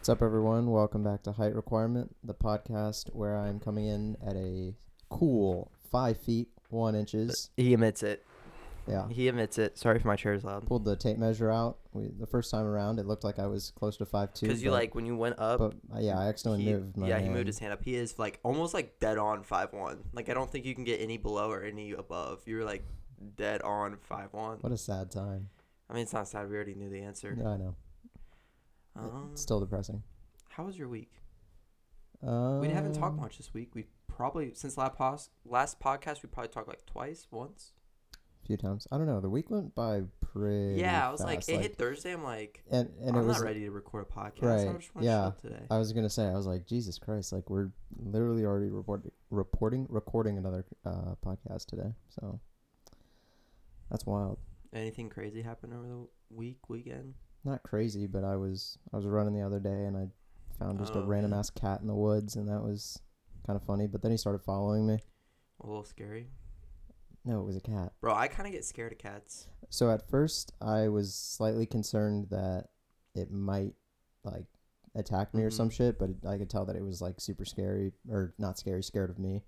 What's up, everyone? Welcome back to Height Requirement, the podcast where I'm coming in at a cool five feet one inches. He admits it. Yeah, He admits it. Sorry if my chair is loud. pulled the tape measure out. We, the first time around, it looked like I was close to five two. Because you like when you went up. but uh, yeah, I accidentally he, moved my yeah, hand. he moved his hand up. He is like almost like dead on five one. Like I don't think you can get any below or any above. You're like dead on five one. What a sad time. I mean, it's not sad. We already knew the answer. Yeah, I know. Um, It's still depressing. how was your week? Uh, We haven't talked much this week. We probably since last pos- last podcast we probably talked like twice, once. A few times. I don't know. The week went by pretty. yeah, I was like, fast, it hit Thursday. I'm like, and and I'm it was not ready to record a podcast. Right, I just want yeah. today. I was gonna say, I was like, Jesus Christ, like we're literally already reporting, reporting, recording another uh, podcast today. So that's wild. Anything crazy happened over the week, weekend? Not crazy, but I was I was running the other day and I found just a Oh, random yeah. ass cat in the woods, and that was kind of funny. But then he started following me. A little scary. No, it was a cat. Bro, I kind of get scared of cats. So at first, I was slightly concerned that it might like attack me or mm-hmm. some shit, but it, I could tell that it was like super scary or not scary, scared of me.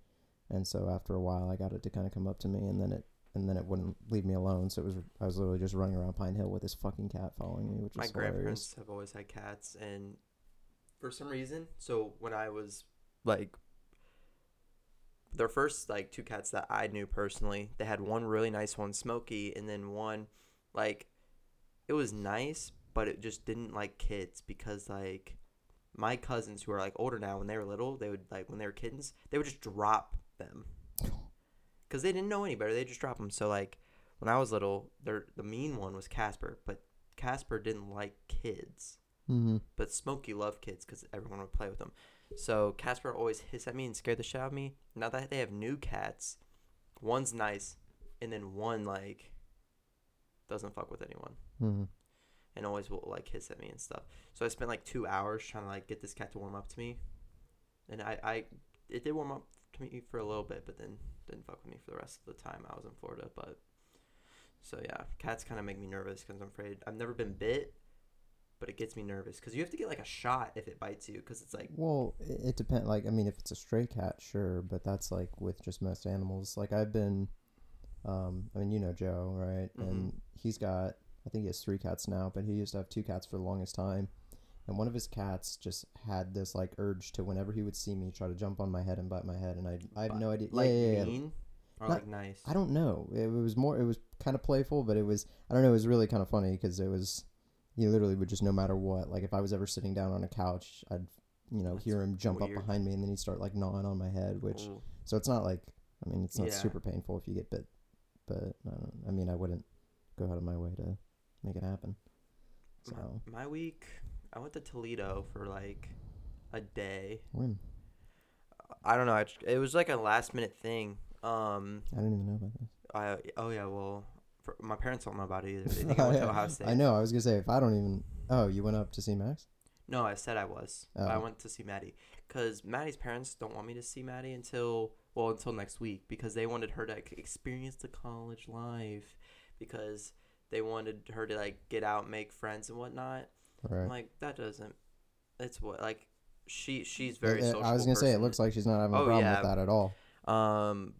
And so after a while, I got it to kind of come up to me, and then it and then it wouldn't leave me alone. So it was I was literally just running around Pine Hill with this fucking cat following me, which is My was grandparents have always had cats, and for some reason, so when I was like, their first like two cats that I knew personally, they had one really nice one, Smokey, and then one like it was nice, but it just didn't like kids because like my cousins who are like older now, when they were little, they would like when they were kittens, they would just drop them because they didn't know any better. They just drop them. So like when I was little, their the mean one was Casper, but Casper didn't like kids, Mm-hmm. but Smokey loved kids because everyone would play with them. So Casper always hiss at me and scared the shit out of me. Now that they have new cats, one's nice, and then one like doesn't fuck with anyone Mm-hmm. and always will like hiss at me and stuff. So I spent like two hours trying to like get this cat to warm up to me, and I I it did warm up to me for a little bit, but then didn't fuck with me for the rest of the time I was in Florida. But so yeah, cats kind of make me nervous because I'm afraid I've never been bit, but it gets me nervous because you have to get like a shot if it bites you because it's like Well, it, it depends. Like, I mean, if it's a stray cat, sure, but that's like with just most animals. Like, I've been, um, I mean, you know Joe, right? And he's got, I think he has three cats now, but he used to have two cats for the longest time. And one of his cats just had this like urge to, whenever he would see me, try to jump on my head and bite my head, and I, I have But, no idea. like yeah, yeah, yeah. mean or Not- like nice. I don't know. It was more. It was kind of playful, but it was. I don't know. It was really kind of funny because it was. He literally would just no matter what. Like if I was ever sitting down on a couch, I'd you know That's hear him jump weird. up behind me, and then he'd start like gnawing on my head. Which Ooh. so it's not like. I mean, it's not Yeah. super painful if you get bit, but I don't. I mean, I wouldn't go out of my way to make it happen. My- So my week, I went to Toledo for like a day. when I don't know. I, it was like a last minute thing. Um, I didn't even know about this. I oh yeah, well, for, my parents don't know about it either. They think I went to Ohio State. I know. I was gonna say if I don't even. Oh, you went up to see Max? No, I said I was. but I Oh. went to see Maddie because Maddie's parents don't want me to see Maddie until well until next week because they wanted her to experience the college life because they wanted her to like get out, make friends and whatnot. Right. I'm like that doesn't. It's what like she she's very. It- I was gonna say it looks like she's not having a Oh, problem yeah. with that at all. Um,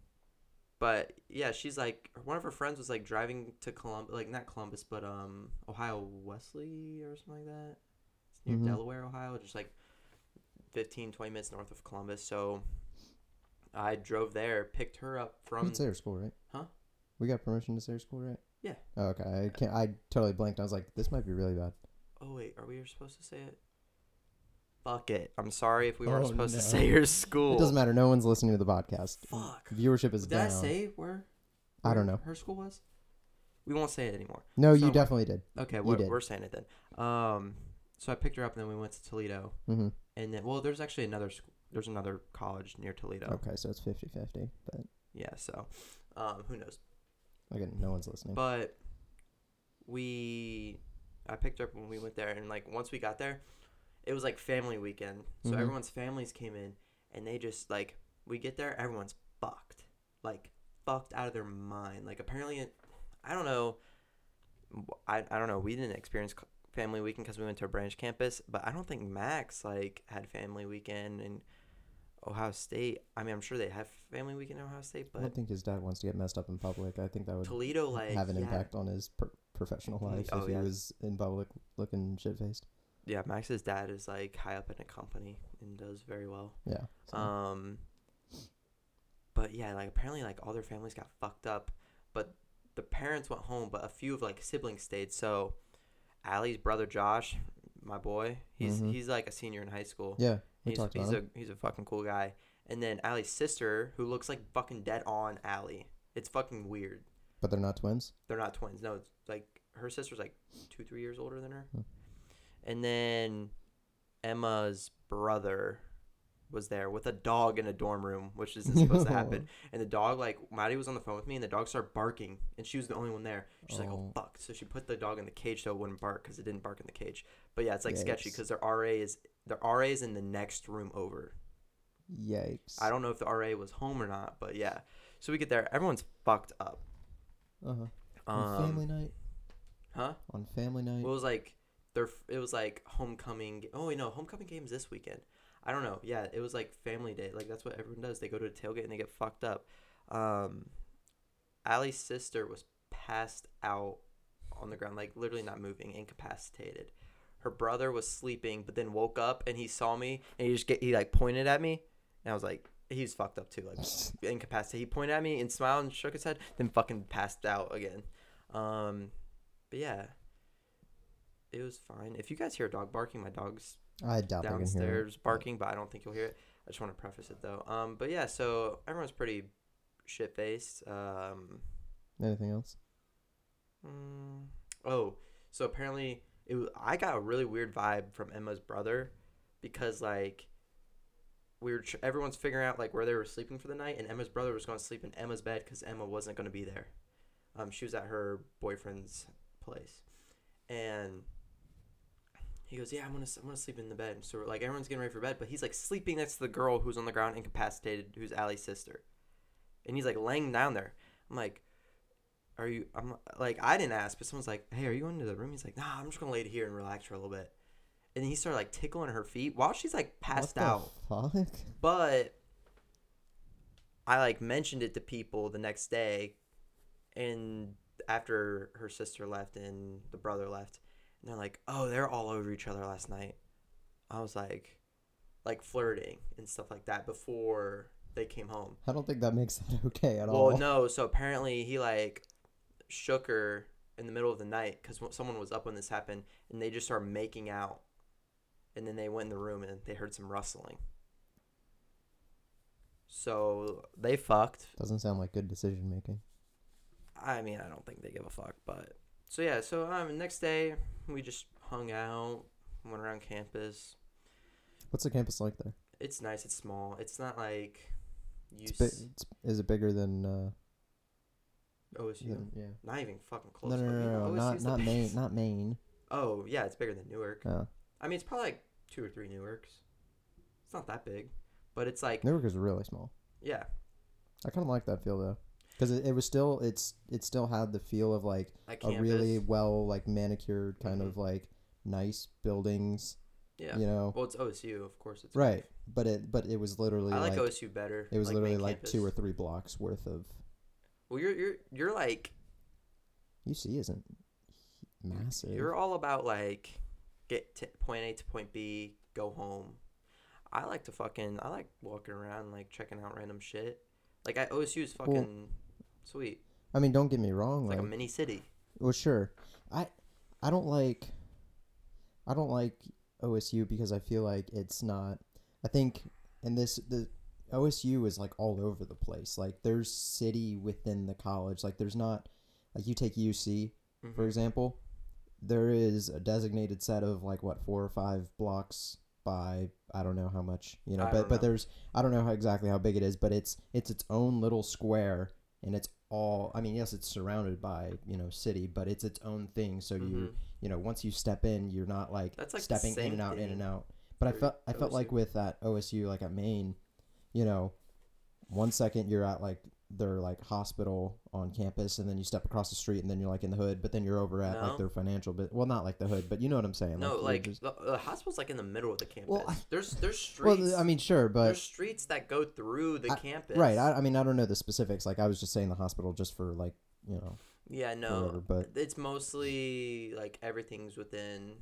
but yeah, she's like one of her friends was like driving to Columbus, like not Columbus, but um Ohio Wesley or something like that. It's near Mhm. Delaware, Ohio, just like 15, 20 minutes north of Columbus. So I drove there, picked her up from. say her school, right? Huh? We got permission to say her school, right? Yeah. Oh, okay. I can't. I totally blanked. I was like, this might be really bad. Oh wait, are we supposed to say it? Fuck it. I'm sorry if we weren't Oh, supposed no. to say your school. It doesn't matter. No one's listening to the podcast. Fuck. Viewership is Did down. I say where? I don't know. Her school was. We won't say it anymore. no, So- you definitely did. Okay, we're, did. we're saying it then. Um, so I picked her up, and then we went to Toledo, hmm and then well, there's actually another school. There's another college near Toledo. Okay, so it's 50-50, but Yeah, so, um, who knows? again, no one's listening. But we, I picked her up when we went there, and like once we got there, it was like family weekend. So Mhm. everyone's families came in, and they just like we get there, everyone's fucked, like fucked out of their mind. Like apparently, it, I don't know. I, I don't know. We didn't experience family weekend because we went to a branch campus, but I don't think Max like had family weekend and Ohio State. I mean, I'm sure they have family weekend at Ohio State, but I don't think his dad wants to get messed up in public. I think that would Toledo like have an yeah, impact on his per- professional Mm, life oh, if he was in public looking shit faced. Yeah, Max's dad is like high up in a company and does very well. Yeah. so- Um, but yeah, like apparently like all their families got fucked up, but the parents went home, but a few of like siblings stayed. So, Allie's brother Josh, my boy, he's Mhm. he's like a senior in high school. yeah. We he's talked he's about a he's a fucking cool guy. And then Allie's sister, who looks like fucking dead on Allie. It's fucking weird. But they're not twins. They're not twins. No, it's like her sister's like two, three years older than her. Hmm. And then Emma's brother was there with a dog in a dorm room, which isn't supposed to happen. And the dog, like Maddie was on the phone with me, and the dog started barking, and she was the only one there. She's like, "Oh Oh. fuck!" So she put the dog in the cage so it wouldn't bark because it didn't bark in the cage. But yeah, it's like sketchy because their RA is their RA is in the next room over. Yikes. I don't know if the RA was home or not, but yeah. So we get there, everyone's fucked up. Uh huh. Um, On family night. huh? On family night. Well, it was like their it was like homecoming. Oh wait, no, homecoming games this weekend. I don't know. Yeah, it was like family day. Like that's what everyone does. They go to a tailgate and they get fucked up. Um, Allie's sister was passed out on the ground, like literally not moving, incapacitated. Her brother was sleeping, but then woke up and he saw me and he just get he like pointed at me, and I was like, he's fucked up too, like incapacitated. He pointed at me and smiled and shook his head, then fucking passed out again. Um, but yeah, it was fine. If you guys hear a dog barking, my dog's I doubt they can hear. it. downstairs barking, but I don't think you'll hear it. I just want to preface it though. Um, but yeah, so everyone's pretty shit faced. Um, Anything else? mm, oh, so apparently it I got a really weird vibe from Emma's brother because like we were everyone's figuring out like where they were sleeping for the night, and Emma's brother was going to sleep in Emma's bed because Emma wasn't going to be there. Um, she was at her boyfriend's place, and he goes, "Yeah, I'm gonna I'm gonna sleep in the bed." So we're like everyone's getting ready for bed, but he's like sleeping next to the girl who's on the ground incapacitated, who's Allie's sister, and he's like laying down there. I'm like, "Are you?" I'm like, I didn't ask, but someone's like, "Hey, are you going to the room?" He's like, "Nah, I'm just gonna lay here and relax for a little bit." And he started like tickling her feet while she's like passed out. Fuck? But I like mentioned it to people the next day, and after her sister left and the brother left, and they're like, "Oh, they're all over each other last night." I was like, like flirting and stuff like that before they came home. I don't think that makes that okay at all. Well, no. So apparently he like shook her in the middle of the night because someone was up when this happened, and they just started making out. And then they went in the room and they heard some rustling. So they fucked. Doesn't sound like good decision making. I mean, I don't think they give a fuck, but so yeah. So um, next day we just hung out, went around campus. What's the campus like there? It's nice. It's small. It's not like you. It's, bi- it's is it bigger than uh OSU. than, yeah. Not even fucking close. No, no, no, no, no, not not main, not main. Oh yeah, it's bigger than Newark. Uh, I mean, it's probably like two or three Newarks. It's not that big, but it's like Newark is really small. yeah, I kind of like that feel though, because it, it was still it's it still had the feel of like like a really well like manicured kind Mhm. of like nice buildings. yeah. You know, Well, it's OSU, of course. It's right? But it but it was literally I like, like, OSU better. it was like literally like campus. two or three blocks worth of Well, you're you're you're like UC isn't massive. you're all about like get to point A to point B, go home. I like to fucking I like walking around like checking out random shit. Like I OSU is fucking sweet. I mean, don't get me wrong. It's like like a mini city. Well, sure. I I don't like I don't like OSU because I feel like it's not. I think and this the OSU is like all over the place. Like there's city within the college. Like there's not like you take UC for Mhm. example. There is a designated set of like what four or five blocks by I don't know how much you know, I but but there's I don't know how exactly how big it is, but it's it's its own little square and it's all I mean yes it's surrounded by you know city, but it's its own thing. So you Mhm. you know once you step in, you're not like, That's like stepping in and out in and out. But I felt I felt like with that OSU like at main, you know, one second you're at like their like hospital on campus, and then you step across the street, and then you're like in the hood, but then you're over at No. like their financial bit. Well, not like the hood, but you know what I'm saying. no, you're like just- the, the hospital's like in the middle of the campus. Well, I- there's there's well, streets. I mean, sure, but there's streets that go through the I- campus. right. I, I mean, I don't know the specifics. Like, I was just saying the hospital just for like you know. yeah, no, whatever, but- it's mostly like everything's within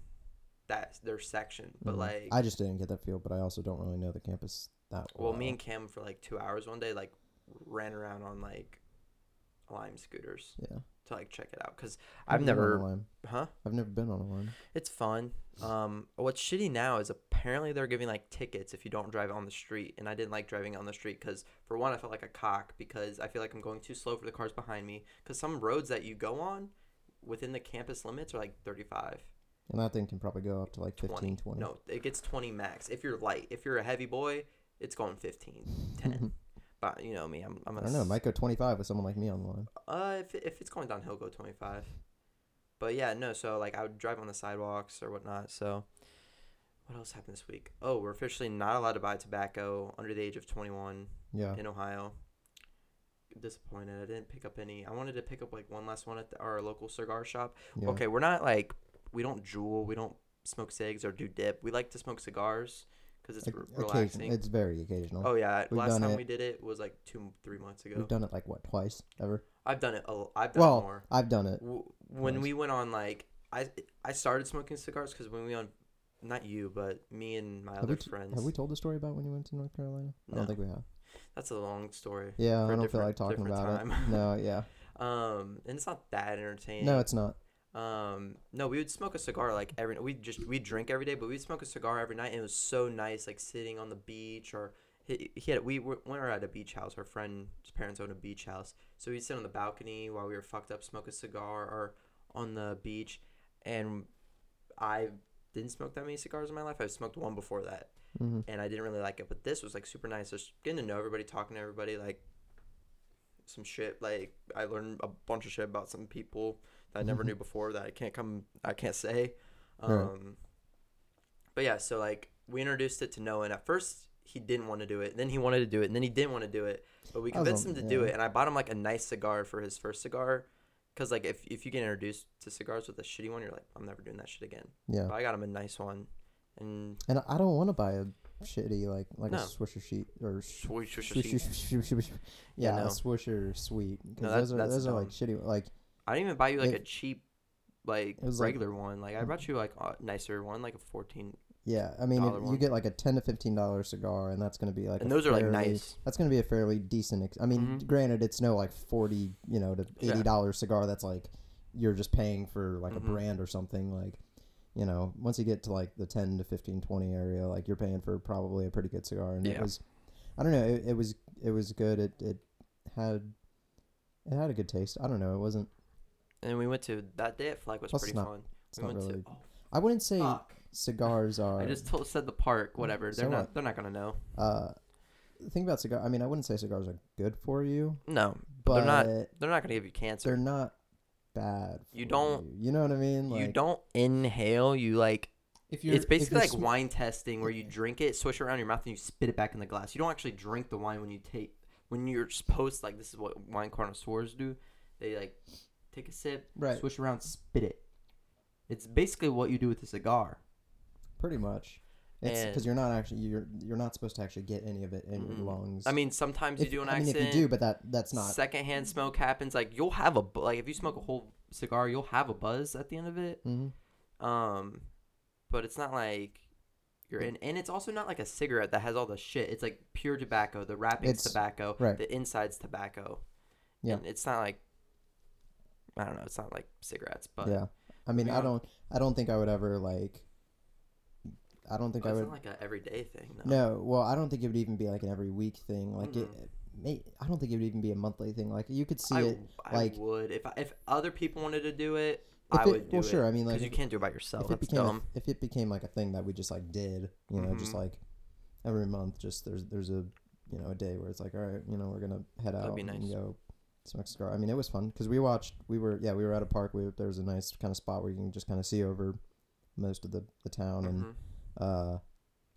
that their section. But mhm. like, I just didn't get that feel, but I also don't really know the campus that well. me and Cam for like two hours one day like ran around on like Lime scooters yeah, to like check it out because I've on a never, Lime. huh? I've never been on a Lime. It's fun. Um, what's shitty now is apparently they're giving like tickets if you don't drive on the street, and I didn't like driving on the street because for one I felt like a cock because I feel like I'm going too slow for the cars behind me. Because some roads that you go on within the campus limits are like 35, And that thing can probably go up to like 20. 15, 20. No, it gets 20 max. If you're light, if you're a heavy boy, it's going 15, 10. but you know me, I'm I'm I a don't know. Might go 25 with someone like me on the Lime. Uh, if, if it's going downhill, go 25. But yeah, no, so like I would drive on the sidewalks or whatnot. So what else happened this week? Oh, we're officially not allowed to buy tobacco under the age of 21 Yeah. in Ohio. Disappointed. I didn't pick up any. I wanted to pick up like one last one at the, our local cigar shop. yeah. Okay, we're not like, we don't Juul, we don't smoke cigs or do dip. We like to smoke cigars because it's relaxing. It's very occasional. Oh yeah, We've last time it. we did it was like two, three months ago. We've done it like what twice ever. I've done it. A, l- I've done it Well, more. I've done it. W- when we went on like I I started smoking cigars because when we on not you but me and my Have other t- friends have we told the story about when you went to North Carolina? I don't think we have. that's a long story Yeah, I don't feel like talking about time. it. No, yeah. um and it's not that entertaining No, it's not. Um no we would smoke a cigar like every we just we drink every day but we'd smoke a cigar every night and it was so nice like sitting on the beach or he, he had we were, we were at a beach house our friend's parents owned a beach house so we'd sit on the balcony while we were fucked up smoke a cigar or on the beach and i didn't smoke that many cigars in my life i smoked one before that hmm and i didn't really like it but this was like super nice just getting to know everybody talking to everybody like some shit like i learned a bunch of shit about some people that i never knew before that i can't come i can't say Right. um but yeah so like we introduced it to noah and at first he didn't want to do it then he wanted to do it and then he didn't want to do it but we convinced him to do it and i bought him like a nice cigar for his first cigar because like if, if you get introduced to cigars with a shitty one you're like i'm never doing that shit again Yeah. but i got him a nice one and And I don't want to buy a shitty like like No. a Swisher sheet or swisher Swish, swish, swish- swish. swish- swish- swish- Yeah, yeah, no. a Swisher sweet because No, that- those are those are like shitty like I didn't even buy you like It- a cheap, like was like- regular one. Like I brought you like a nicer one, like a fourteen. yeah. I mean, if you get like a ten to fifteen dollar cigar, and that's gonna be like And those are like nice. That's gonna be a fairly decent. Ex- I mean, Mhm. granted, it's no like forty, you know, to eighty dollar cigar. That's like you're just paying for like Mhm. a brand or something. Like, you know, once you get to like the ten to 15, 20 area, like you're paying for probably a pretty good cigar. And it was, I don't know, it, it was it was good. It it had it had a good taste. I don't know. It wasn't. And we went to that day at Flag was Plus pretty not- fun. It's we not went really. to. Oh, I wouldn't say fuck. cigars are. I just told, said the park. Whatever. So They're not. what? They're not gonna know. Uh, the thing about cigar. I mean, I wouldn't say cigars are good for you, No, but they're not. They're not gonna give you cancer. they're not bad. You for don't- You, You know what I mean? you Like, don't inhale. You like. If you're, It's basically like sm- wine testing, where you drink it, swish it around your mouth, and you spit it back in the glass. You don't actually drink the wine when you take. When you're supposed like this is what wine connoisseurs do. They like take a sip, Right. swish around, spit it. It's basically what you do with a cigar. Pretty much. It's because you're not actually you're you're not supposed to actually get any of it in Mm-mm. your lungs. I mean, sometimes if, you do an I mean, if you do, but that that's not. Secondhand smoke happens. Like you'll have a like if you smoke a whole cigar, you'll have a buzz at the end of it. hmm Um, but it's not like you're in, and it's also not like a cigarette that has all the shit. It's like pure tobacco. The wrapping's It's- tobacco. right. The inside's tobacco. Yeah. And it's not like I don't know. It's not like cigarettes, but yeah. I mean, I don't. I don't think I would ever like. I don't think but I it's would. not like an everyday thing. No. No, well, I don't think it would even be like an every week thing. Like it, Mm-mm. may, I don't think it would even be a monthly thing. Like you could see I, it. I like- would if I, if other people wanted to do it. If I it- would do well, it. sure. I mean, like you can't do it by yourself. if it became a, if it became like a thing that we just like did, you know, just Mhm. like every month, just there's there's a you know a day where it's like, all right, you know, we're gonna head That'd out be and go smoke a cigar. I mean, it was fun because we watched. We were yeah, we were at a park. We there was a nice kind of spot where you can just kind of see over most of the the town and Mhm. uh,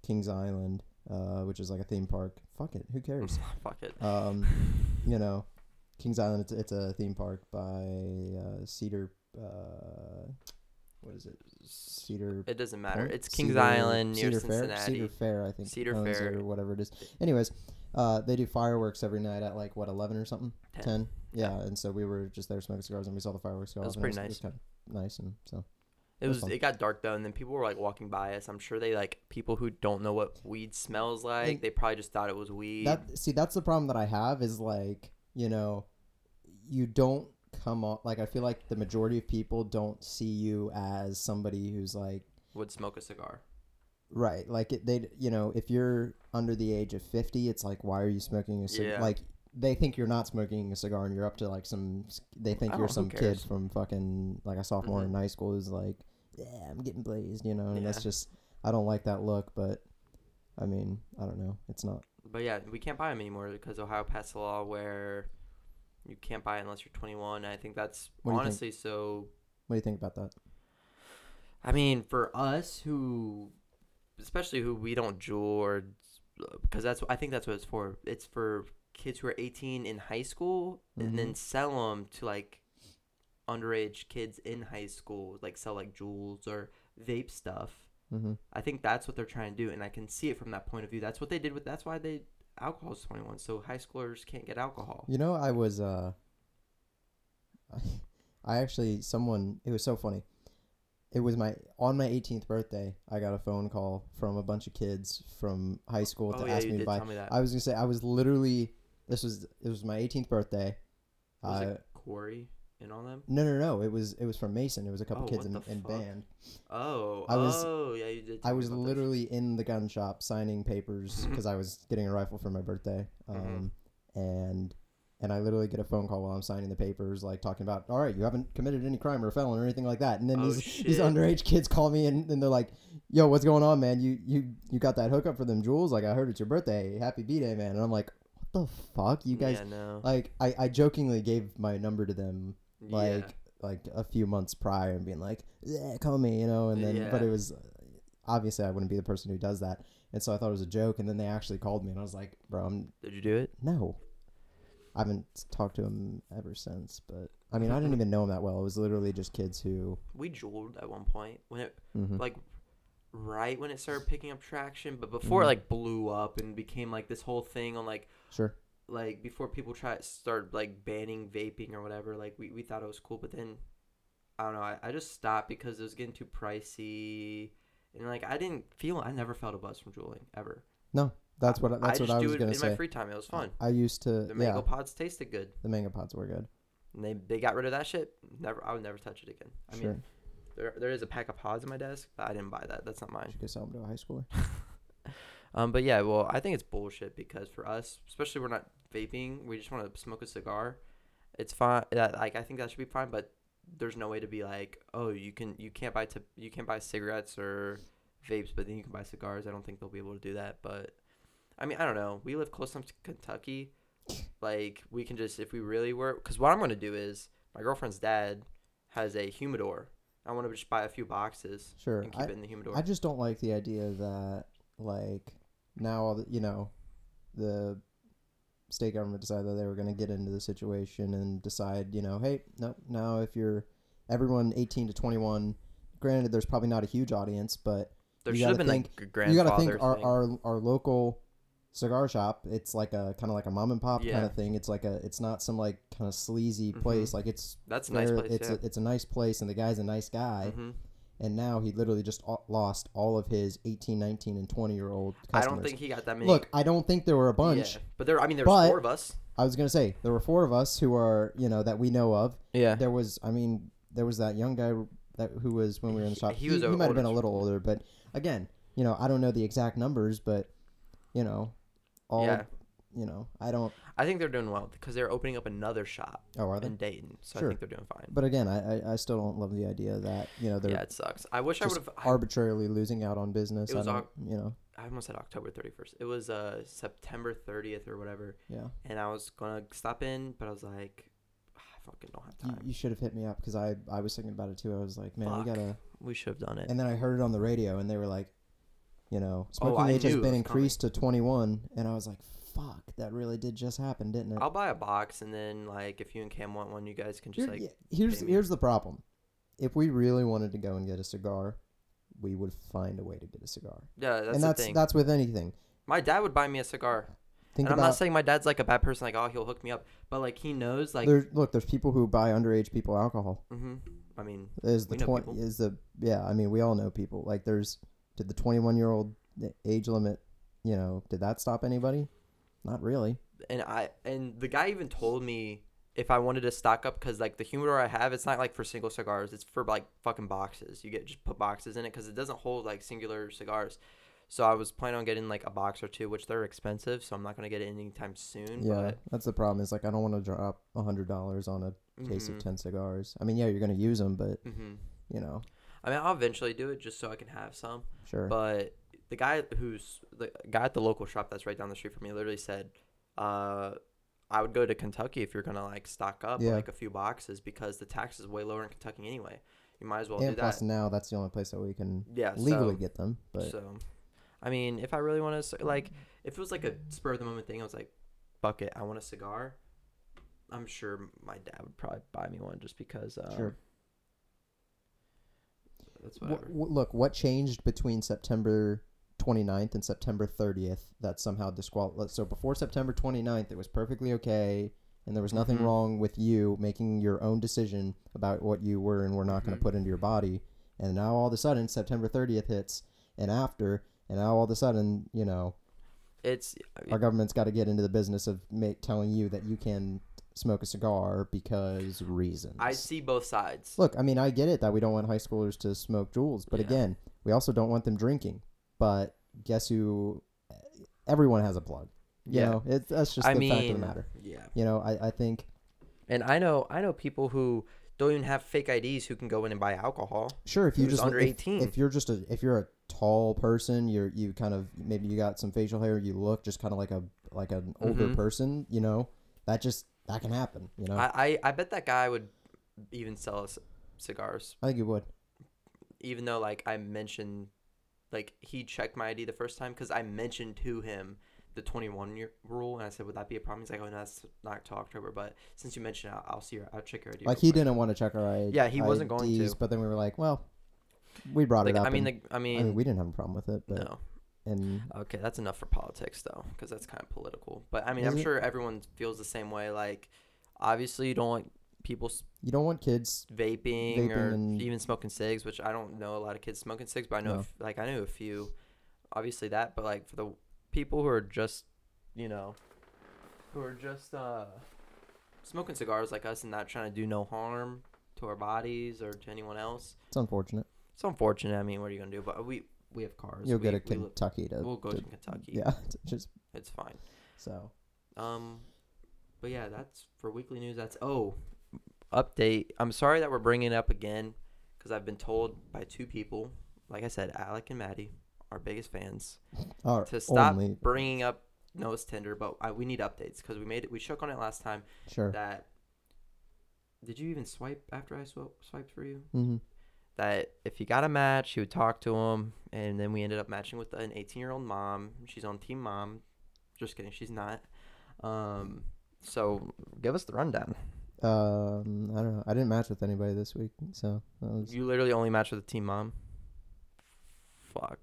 Kings Island, uh, which is like a theme park. Fuck it, who cares? Fuck it. um, you know, Kings Island. It's, it's a theme park by uh, Cedar. Uh, what is it? Cedar. It doesn't matter. Point? It's Kings Cedar- Island near Cedar Fair? Cincinnati. Cedar Fair, I think. Cedar Fair. or whatever it is. Anyways, uh, they do fireworks every night at like what eleven or something. Ten. Ten. Yeah, and so we were just there smoking cigars and we saw the fireworks go It was pretty It was nice. kind of nice and so. It was. It got dark though, and then people were like walking by us. I'm sure they like people who don't know what weed smells like. They probably just thought it was weed. That see, that's the problem that I have is like you know, you don't come off like I feel like the majority of people don't see you as somebody who's like would smoke a cigar. Right like it, they you know if you're under the age of 50 it's like why are you smoking a cigar Yeah. like they think you're not smoking a cigar and you're up to like some they think Oh, you're some kid from fucking like a sophomore Mhm. in high school who's like yeah i'm getting blazed you know and that's just i don't like that look but i mean i don't know it's not But yeah, we can't buy them anymore because Ohio passed a law where you can't buy it unless you're 21. I think that's do think? honestly so. what do you think about that I mean, for us who, especially who we don't Juul or, because that's I think that's what it's for. It's for kids who are 18 in high school Mhm. and then sell them to like underage kids in high school, like sell like Juuls or vape stuff. mm-hmm. I think that's what they're trying to do, and I can see it from that point of view. That's what they did with. That's why they alcohol is 21, so high schoolers can't get alcohol. You know, I was uh I actually someone it was so funny. It was my on my 18th birthday, I got a phone call from a bunch of kids from high school Oh to yeah, ask me to buy. tell me that. I was going to say I was literally this was it was my 18th birthday. was Uh, it Corey and all them? no, no, no. It was it was from Mason. It was a couple Oh, kids in, in band. Oh, I was- oh yeah, you did. I was about this. literally in the gun shop signing papers because I was getting a rifle for my birthday. Um, and and I literally get a phone call while I'm signing the papers, like talking about, all right, you haven't committed any crime or felon or anything like that. And then Oh, these these underage kids call me and, and they're like, yo, what's going on, man? You you you got that hookup for them Juuls? Like I heard it's your birthday. Happy B day, man. And I'm like, what the fuck, you guys? Yeah, no. Like I I jokingly gave my number to them like yeah. like a few months prior and being like, yeah, call me, you know, and then but it was obviously I wouldn't be the person who does that, and so I thought it was a joke, and then they actually called me, and I was like, bro, I'm Did you do it? no, I haven't talked to him ever since, but I mean I didn't even know him that well. It was literally just kids who, We Juuled at one point when it mhm. like right when it started picking up traction, but before Mhm. it like blew up and became like this whole thing on like sure, like before people try start like banning vaping or whatever, like we, we thought it was cool, but then I don't know, I, I just stopped because it was getting too pricey. And like I didn't feel I never felt a buzz from Juuling ever. That's what I- that's I what just I do was it gonna in say. my free time. It was fun. I used to, The mango yeah, pods tasted good. the mango pods were good. And they they got rid of that shit. Never I would never touch it again. I sure, mean there there is a pack of pods in my desk, but I didn't buy that. That's not mine. you could sell them to a high schooler. Um, but yeah, well, I think it's bullshit because for us, especially we're not vaping, we just want to smoke a cigar. It's fine. That like I think that should be fine, but there's no way to be like, oh, you can you can't buy tip you can't buy cigarettes or vapes, but then you can buy cigars. I don't think they'll be able to do that. But I mean, I don't know. We live close enough to Kentucky, like we can just if we really were. Because what I'm gonna do is my girlfriend's dad has a humidor. I want to just buy a few boxes Sure, and keep I, it in the humidor. I just don't like the idea that like now all the, you know the state government decided that they were going to get into the situation and decide you know hey no now if you're everyone 18 to 21 granted there's probably not a huge audience but there you should have been think- like a you got to think our, our our local cigar shop it's like a kind of like a mom and pop kind of thing it's like a it's not some like kind of sleazy place like it's That's a nice place. it's yeah. a, it's a nice place and the guy's a nice guy hmm and now he literally just o- lost all of his 18 19 and 20 year old I customers don't think he got that many. look i don't think there were a bunch Yeah. But there, I mean, there was But- four of us. i was gonna say there were four of us who are you know that we know of Yeah. there was i mean there was that young guy that who was when we were in the shop he he, was he might have been a older. little older but again you know i don't know the exact numbers but you know all Yeah. you know i don't I think they're doing well because they're opening up another shop oh are they in Dayton, so Sure. I think they're doing fine. but again I, I i still don't love the idea that you know they're Yeah, it sucks. I wish I would have. arbitrarily losing out on business It was I you know I almost said October 31st. It was uh September 30th or whatever, yeah and I was gonna stop in, but I was like, "Ah, I fucking don't have you, time. you should have hit me up because I, I was thinking about it too. I was like, man, we gotta. we should have done it. And then I heard it on the radio, and they were like, you know, Oh, smoking I age has been increased to 21, and I was like, fuck, that really did just happen, didn't it? I'll buy a box and then like if you and Cam want one, you guys can just Here- like yeah, here's here's the problem. If we really wanted to go and get a cigar, we would find a way to get a cigar. yeah, that's and the that's thing. that's with anything. my dad would buy me a cigar, Think and I'm about not saying my dad's like a bad person, like oh he'll hook me up, but like he knows like. there's look, there's people who buy underage people alcohol. hmm I mean, Is the We twenty is the yeah, I mean we all know people. Like there's did the twenty one year old age limit, you know, did that stop anybody? Not really. and I and the guy even told me if I wanted to stock up because like the humidor I have, it's not like for single cigars. It's for like fucking boxes. You get just put boxes in it because it doesn't hold like singular cigars. So I was planning on getting like a box or two, which they're expensive. So I'm not gonna get it anytime soon. Yeah, that's the problem. Is like I don't want to drop a hundred dollars on a case of Mhm, ten cigars. I mean, yeah, you're gonna use them, but mhm. you know, I mean, I'll eventually do it just so I can have some. sure. But the guy who's the guy at the local shop that's right down the street from me literally said, uh, I would go to Kentucky if you're gonna like stock up Yeah. like a few boxes because the tax is way lower in Kentucky anyway. You might as well and do plus that. now that's the only place that we can Yeah, legally so, get them. But so, I mean, if I really want to like, if it was like a spur of the moment thing, I was like, bucket, I want a cigar. I'm sure my dad would probably buy me one just because. Um, Sure. That's Wh- whatever. wh- look, what changed between September 29th and September 30th that somehow disqual? So before September 29th, it was perfectly okay, and there was nothing Mhm. wrong with you making your own decision about what you were and were not going Mhm. to put into your body. And now all of a sudden, September 30th hits, and after, and now all of a sudden, you know, It's our government's got to get into the business of ma- telling you that you can smoke a cigar because reasons. I see both sides. Look, I mean, I get it that we don't want high schoolers to smoke Juuls, but Yeah. again, we also don't want them drinking. But guess who? Everyone has a plug. You Yeah. know, it, that's just I the mean, fact of the matter. yeah. You know, I, I think And I know I know people who don't even have fake IDs who can go in and buy alcohol. sure if you just under if, 18. if you're just a if you're a tall person, you're you kind of maybe you got some facial hair, you look just kind of like a like an older Mhm. person. You know, that just that can happen. You know, I, I, I bet that guy would even sell us cigars, I think he would. even though like I mentioned, like he checked my ID the first time because I mentioned to him the 21 year rule, and I said, would that be a problem? He's like, oh no, that's not till October, but since you mentioned, it, I'll, I'll see your, I'll check your ID. Like he quick." didn't want to check our ID. Yeah, he wasn't going to. But then we were like, well, we brought Like, it up. I mean, and- the, I mean, I mean, we didn't have a problem with it, but no. And Okay, that's enough for politics though, because that's kind of political. But I mean, I'm sure everyone feels the same way. Like, obviously, you don't want people you don't want kids. vaping, Vaping or and- even smoking cigs, which I don't know a lot of kids smoking cigs, but I know, No. if, like, I knew a few. Obviously that, but like for the people who are just, you know, who are just uh smoking cigars like us and not trying to do no harm to our bodies or to anyone else. It's unfortunate. It's unfortunate. I mean, what are you gonna do? But we we have cars. You'll we, get a we li- Kentucky to. We'll go to- to Kentucky. yeah, to just It's fine. so. Um, but yeah, that's for weekly news. That's oh, update. I'm sorry that we're bringing it up again because I've been told by two people, like I said, Alec and Maddie, our biggest fans, Our to stop only bringing up Noah's Tinder. But I, we need updates because we made it. We shook on it last time. sure. That did you even swipe after I sw- swiped for you? Mm-hmm. That if you got a match, you would talk to him, and then we ended up matching with an 18 year old mom. She's on Team Mom. Just kidding, she's not. Um, so give us the rundown. Um, I don't know. I didn't match with anybody this week, so that was You literally only match with the Team Mom. Fuck.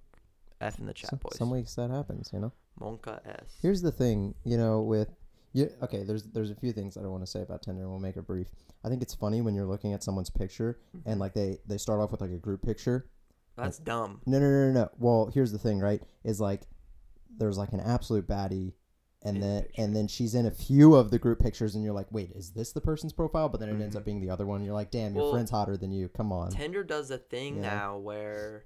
F in the chat, some, boys. some weeks that happens. You know. monkaS. Here's the thing, you know, with you. Okay, there's there's a few things I don't want to say about Tinder, and we'll make it brief. I think it's funny when you're looking at someone's picture and like they they start off with like a group picture. That's dumb. No, no, no, no, no. Well, here's the thing, right? Is like there's like an absolute baddie, and In then picture. and then she's in a few of the group pictures, and you're like, wait, is this the person's profile? But then it ends Mhm. up being the other one. You're like, damn, your Well, friend's hotter than you. Come on. Tinder does a thing Yeah. now where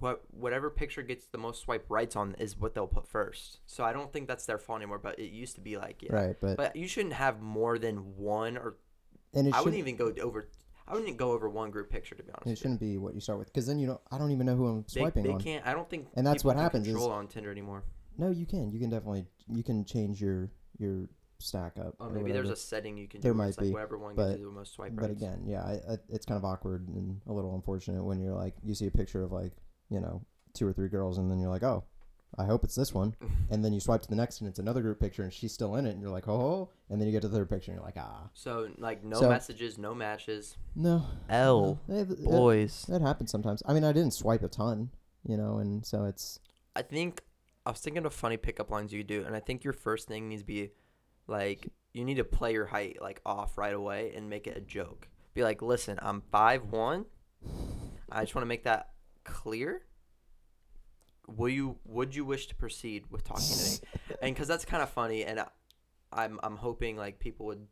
what whatever picture gets the most swipe rights on is what they'll put first. So I don't think that's their fault anymore. But it used to be like yeah. Right, but, But you shouldn't have more than one or and it I wouldn't even go over. I wouldn't go over one group picture to be honest. it shouldn't be what you start with, because then you don't. I don't even know who I'm They, swiping they on. can't. I don't think. And that's what happens is- on Tinder anymore. No, you can. You can definitely. You can change your your stack up. Oh, maybe there's a setting you can. There where might it's like be, whatever one but- the most swipe But rights. again, yeah, I, I, it's kind of awkward and a little unfortunate when you're like you see a picture of like you know two or three girls and then you're like oh, I hope it's this one. And then you swipe to the next and it's another group picture and she's still in it and you're like, oh. And then you get to the third picture and you're like, ah, So like no So- messages, no matches. no. L no, it, it- boys. It happens sometimes. I mean, I didn't swipe a ton, you know, and so it's I think I was thinking of funny pickup lines you could do, and I think your first thing needs to be like you need to play your height like off right away and make it a joke. Be like, listen, I'm five one. I just want to make that clear. Will you would you wish to proceed with talking to me? And because that's kind of funny, and I, I'm I'm hoping like people would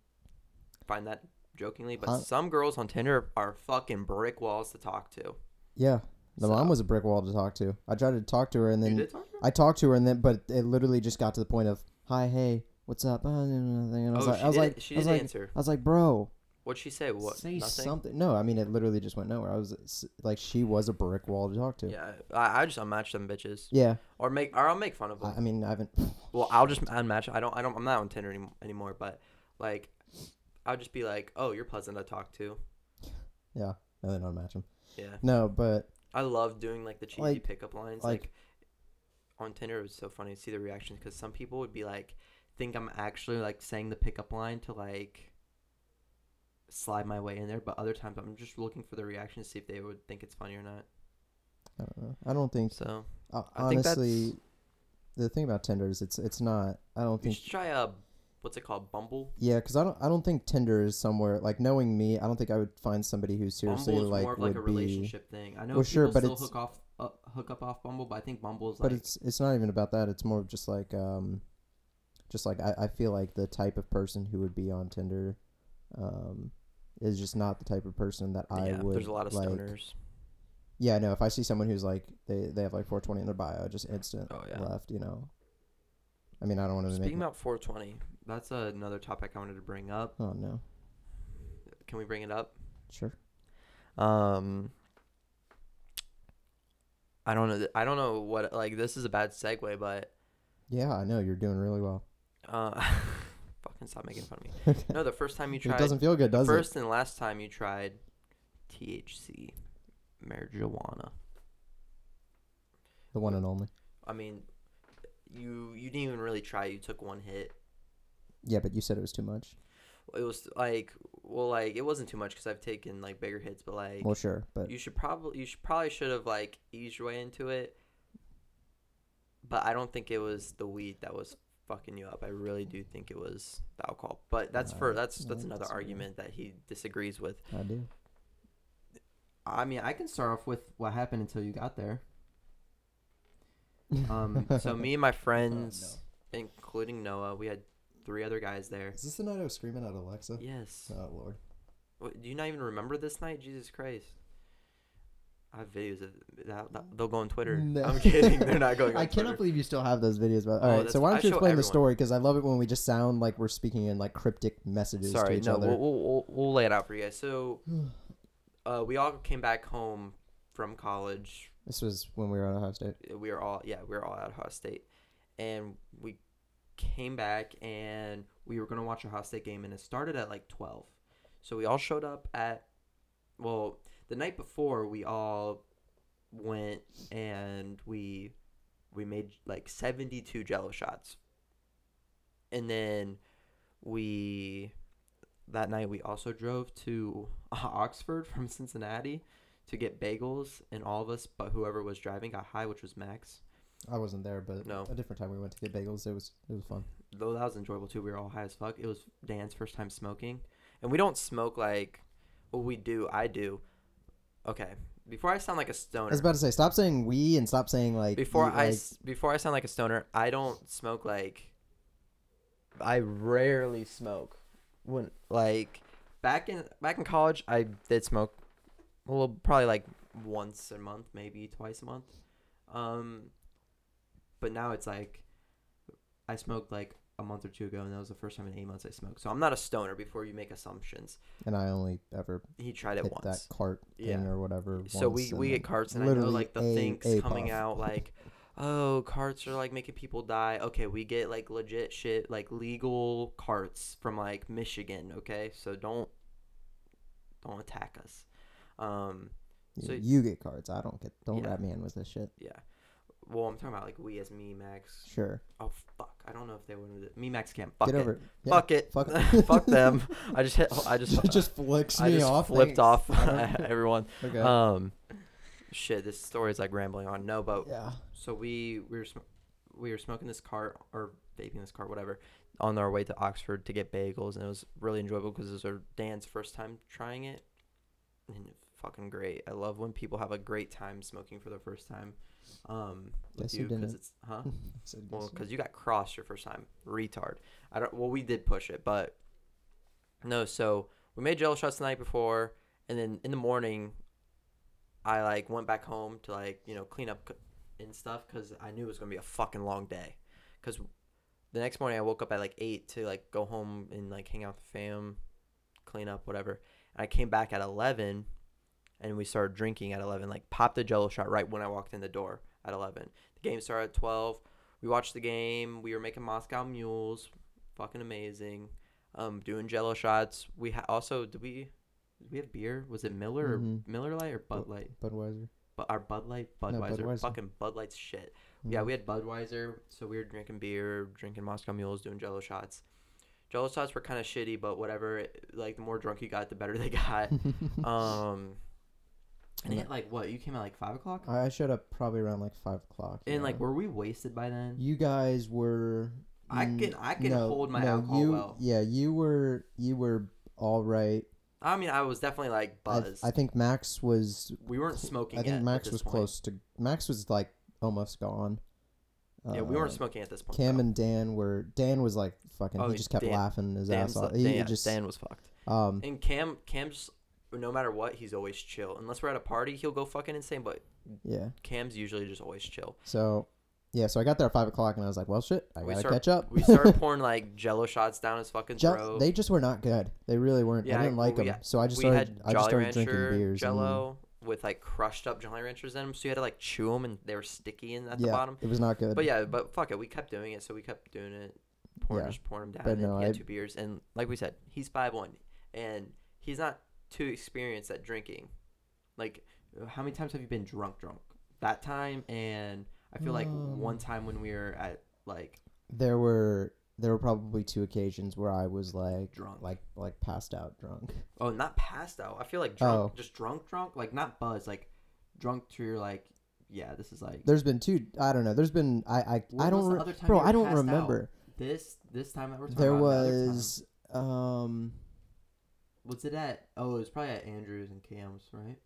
find that jokingly, but some girls on Tinder are fucking brick walls to talk to. yeah. The So- mom was a brick wall to talk to. I tried to talk to her and then talk her? I talked to her and then, but it literally just got to the point of, hi, hey, what's up? Uh. And I was oh, like, she I was did, like, she I was did like, answer. I was like, bro, What'd she say? What? say Nothing? something. No, I mean, it literally just went nowhere. I was like, she was a brick wall to talk to. Yeah, I, I just unmatch them bitches, Yeah. or make, or I'll make fun of I, them. I mean, I haven't. well, I'll just unmatch. I don't, I don't, I'm not on Tinder any, anymore. But like, I'll just be like, oh, you're pleasant to talk to. Yeah. And then unmatch them. Yeah, No, but I love doing like the cheesy Like- pickup lines. like- Like, on Tinder, it was so funny to see the reactions because some people would be like, think I'm actually like saying the pickup line to like slide my way in there, but other times I'm just looking for the reaction to see if they would think it's funny or not. I don't know. I don't think. So Uh, I think honestly, the thing about Tinder is it's it's not. I don't you think. should try a, what's it called, Bumble. Yeah, because I don't. I don't think Tinder is somewhere like knowing me. I don't think I would find somebody who seriously like more of would like a be. relationship thing. I know Well, people sure, but still it's- hook off uh, hook up off Bumble, but I think Bumble is But like it's it's not even about that. It's more of just like um, just like I, I feel like the type of person who would be on Tinder, um, is just not the type of person that I yeah. would. There's a lot of like, stoners. Yeah, no. If I see someone who's like they they have like 420 in their bio, just instant Oh yeah. left. You know. I mean, I don't want to make. Speaking about 420, that's another topic I wanted to bring up. oh no. Can we bring it up? Sure. Um, I don't know. th- I don't know what like this is a bad segue, but Yeah, I know you're doing really well. uh, fucking stop making fun of me. No, the first time you tried. it doesn't feel good, does first and last time you tried THC marijuana. The one and only. I mean, you you didn't even really try. You took one hit. Yeah, but you said it was too much. It was like well, like it wasn't too much because I've taken like bigger hits, but like Well, sure, but you should probably you should probably should have like eased your way into it. But I don't think it was the weed that was fucking you up. I really do think it was the alcohol. But that's for that's I that's another disagree. argument that he disagrees with. I do. I mean, I can start off with what happened until you got there. Um, so me and my friends, including Noah, we had three other guys there. Is this the night I was screaming at Alexa? Yes. Oh lord. What, do you not even remember this night? Jesus Christ. I have videos of that. they'll go on Twitter. No. I'm kidding. They're not going. On I cannot Twitter. believe you still have those videos. But Oh, all right, so why don't you explain the story? Because I love it when we just sound like we're speaking in like cryptic messages to Sorry, each no, other. we'll, we'll, we'll, we'll lay it out for you guys. So, uh, we all came back home from college. this was when we were at Ohio State. We were all, yeah, we were all at Ohio State, and we came back and we were gonna watch a Ohio State game, and it started at like twelve. So we all showed up at, well, the night before we all went and we we made like 72 jello shots and then we that night we also drove to oxford from cincinnati to get bagels and all of us but whoever was driving got high which was max I wasn't there, but No. a different time we went to get bagels. It was it was fun. though that was enjoyable too we were all high as fuck it was dan's first time smoking and we don't smoke like well we do i do okay before i sound like a stoner I was about to say, stop saying we and stop saying like before I like, before I sound like a stoner, I don't smoke like. I rarely smoke. When like back in back in college, I did smoke. Well, probably like once a month, maybe twice a month. Um, but now it's like I smoked like a month or two ago, and that was the first time in eight months I smoked. So I'm not a stoner. Before you make assumptions, and I only ever he tried it hit once. that cart thing Yeah. or whatever. So once we and we then get carts, and I know literally like the a- things a coming puff. out like, oh, carts are like making people die. Okay, we get like legit shit, like legal carts from like Michigan. Okay, so don't don't attack us. Um, You, so- you get cards. I don't get. Don't Yeah. wrap me in with this shit. yeah. Well, I'm talking about like we as me Max. Sure. Oh fuck! I don't know if they wanted it. Me Max can't. Fuck Get it. over it. Yeah. Fuck it. Fuck Fuck, them. I just hit. I just. It just flicks I me just off. flipped Thanks. off everyone. okay. Um, shit. This story is like rambling on. No, but yeah. so we we were sm- we were smoking this cart or vaping this cart, whatever, on our way to Oxford to get bagels, and it was really enjoyable because it was our Dan's first time trying it, and fucking great. I love when people have a great time smoking for the first time. Um, with Guess you because it's huh. So Well, because you got crossed your first time, retard. I don't. Well, we did push it, but no. So we made Jello shots the night before, and then in the morning, I like went back home to like you know clean up and stuff because I knew it was gonna be a fucking long day. Because the next morning I woke up at like eight to like go home and like hang out with the fam, clean up whatever. And I came back at eleven, and we started drinking at eleven. Like popped a Jello shot right when I walked in the door at eleven. The game started at twelve. We watched the game. We were making Moscow mules, fucking amazing. Um, doing Jello shots. We ha- also did we did we have beer? Was it Miller Mhm. or Miller Lite or Bud Light? Budweiser. But our Bud Light, Budweiser, Budweiser. fucking Bud Light's shit. Yeah, Mhm. we had Budweiser, so we were drinking beer, drinking Moscow Mules, doing Jello shots. Jello shots were kind of shitty, but whatever. Like the more drunk you got, the better they got. um, and Yeah. it, like what? You came at like five o'clock, I showed up probably around like five o'clock. and like were we wasted by then? you guys were. I can I can no, hold my no, alcohol you, well. Yeah, you were you were all right. I mean, I was definitely like I, buzzed. I think Max was. we weren't smoking. I think Max was point. close to. Max was like almost gone. Yeah, we weren't Uh, smoking at this point. Cam though. and Dan were. Dan was like fucking. Oh, he just kept Dan- laughing his Dan's ass off. like- He Dan, just. Dan was fucked. Um. And Cam, Cam's no matter what, he's always chill. Unless we're at a party, he'll go fucking insane. But Yeah. Cam's usually just always chill. So. Yeah, so I got there at five o'clock and I was like, "Well, shit, I We gotta start- catch up." We started pouring like Jello shots down his fucking throat. they just were not good. They really weren't. Yeah, I didn't well, like we them, so I just started. had I just Jolly started drinking Rancher beers. and- Jello with like crushed up Jolly Ranchers in them, so you had to like chew them and they were sticky in at yeah, the bottom. it was not good. But yeah, but fuck it, we kept doing it, so we kept doing it, pouring Yeah. just pouring them down. But and no, he had I- two beers, and like we said, he's five one, and he's not too experienced at drinking. Like, how many times have you been drunk, drunk? That time, and I feel like one Um, time when we were at like there were there were probably two occasions where I was like Drunk. like like passed out drunk. oh, not passed out. I feel like drunk, Oh. just drunk, drunk, like not buzzed, like drunk to your like, yeah, this is like There's been two. I don't know. There's been I I, I don't the re- other time bro. I don't passed out? remember. this this time that we're talking There about. was um Was it at? Oh, it was probably at Andrews and Cam's, right?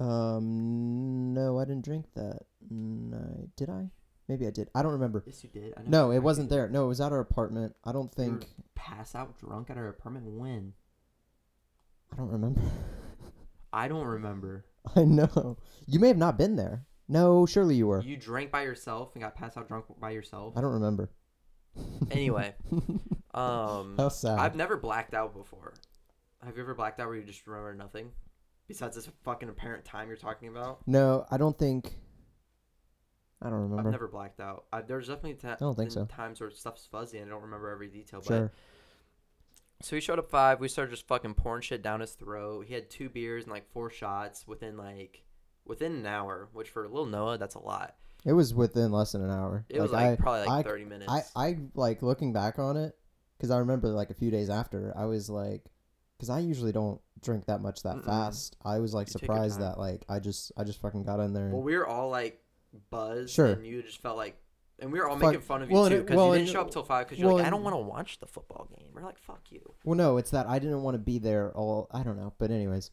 um no, I didn't drink that night. Did I? Maybe I did. I don't remember. Yes, you did. I No, it wasn't there. No, it was at our apartment. I don't You think. pass out drunk at our apartment when? I don't remember. I don't remember. I know. You may have not been there. No, surely you were. You drank by yourself and got passed out drunk by yourself. I don't remember. Anyway, um, How sad. I've never blacked out before. Have you ever blacked out where you just remember nothing? Besides this fucking apparent time you're talking about? no, I don't think. I don't remember. I've never blacked out. I, there's definitely ta- I don't think so. times where stuff's fuzzy and I don't remember every detail. But Sure. So he showed up five. We started just fucking pouring shit down his throat. He had two beers and like four shots within like within an hour, which for little Noah, that's a lot. It was within less than an hour. It was like I, probably like I- thirty minutes. I, I like looking back on it because I remember like a few days after I was like, because I usually don't drink that much that Mm-mm. fast. I was like You take your surprised time. that like I just I just fucking got in there. well, we were all like buzzed, Sure. and you just felt like, and we were all Fuck- making fun of you well, too it- because well, you didn't and- show up till five because you're well, like, I don't and- want to watch the football game. We're like, fuck you. well, no, it's that I didn't want to be there all. I don't know, but anyways,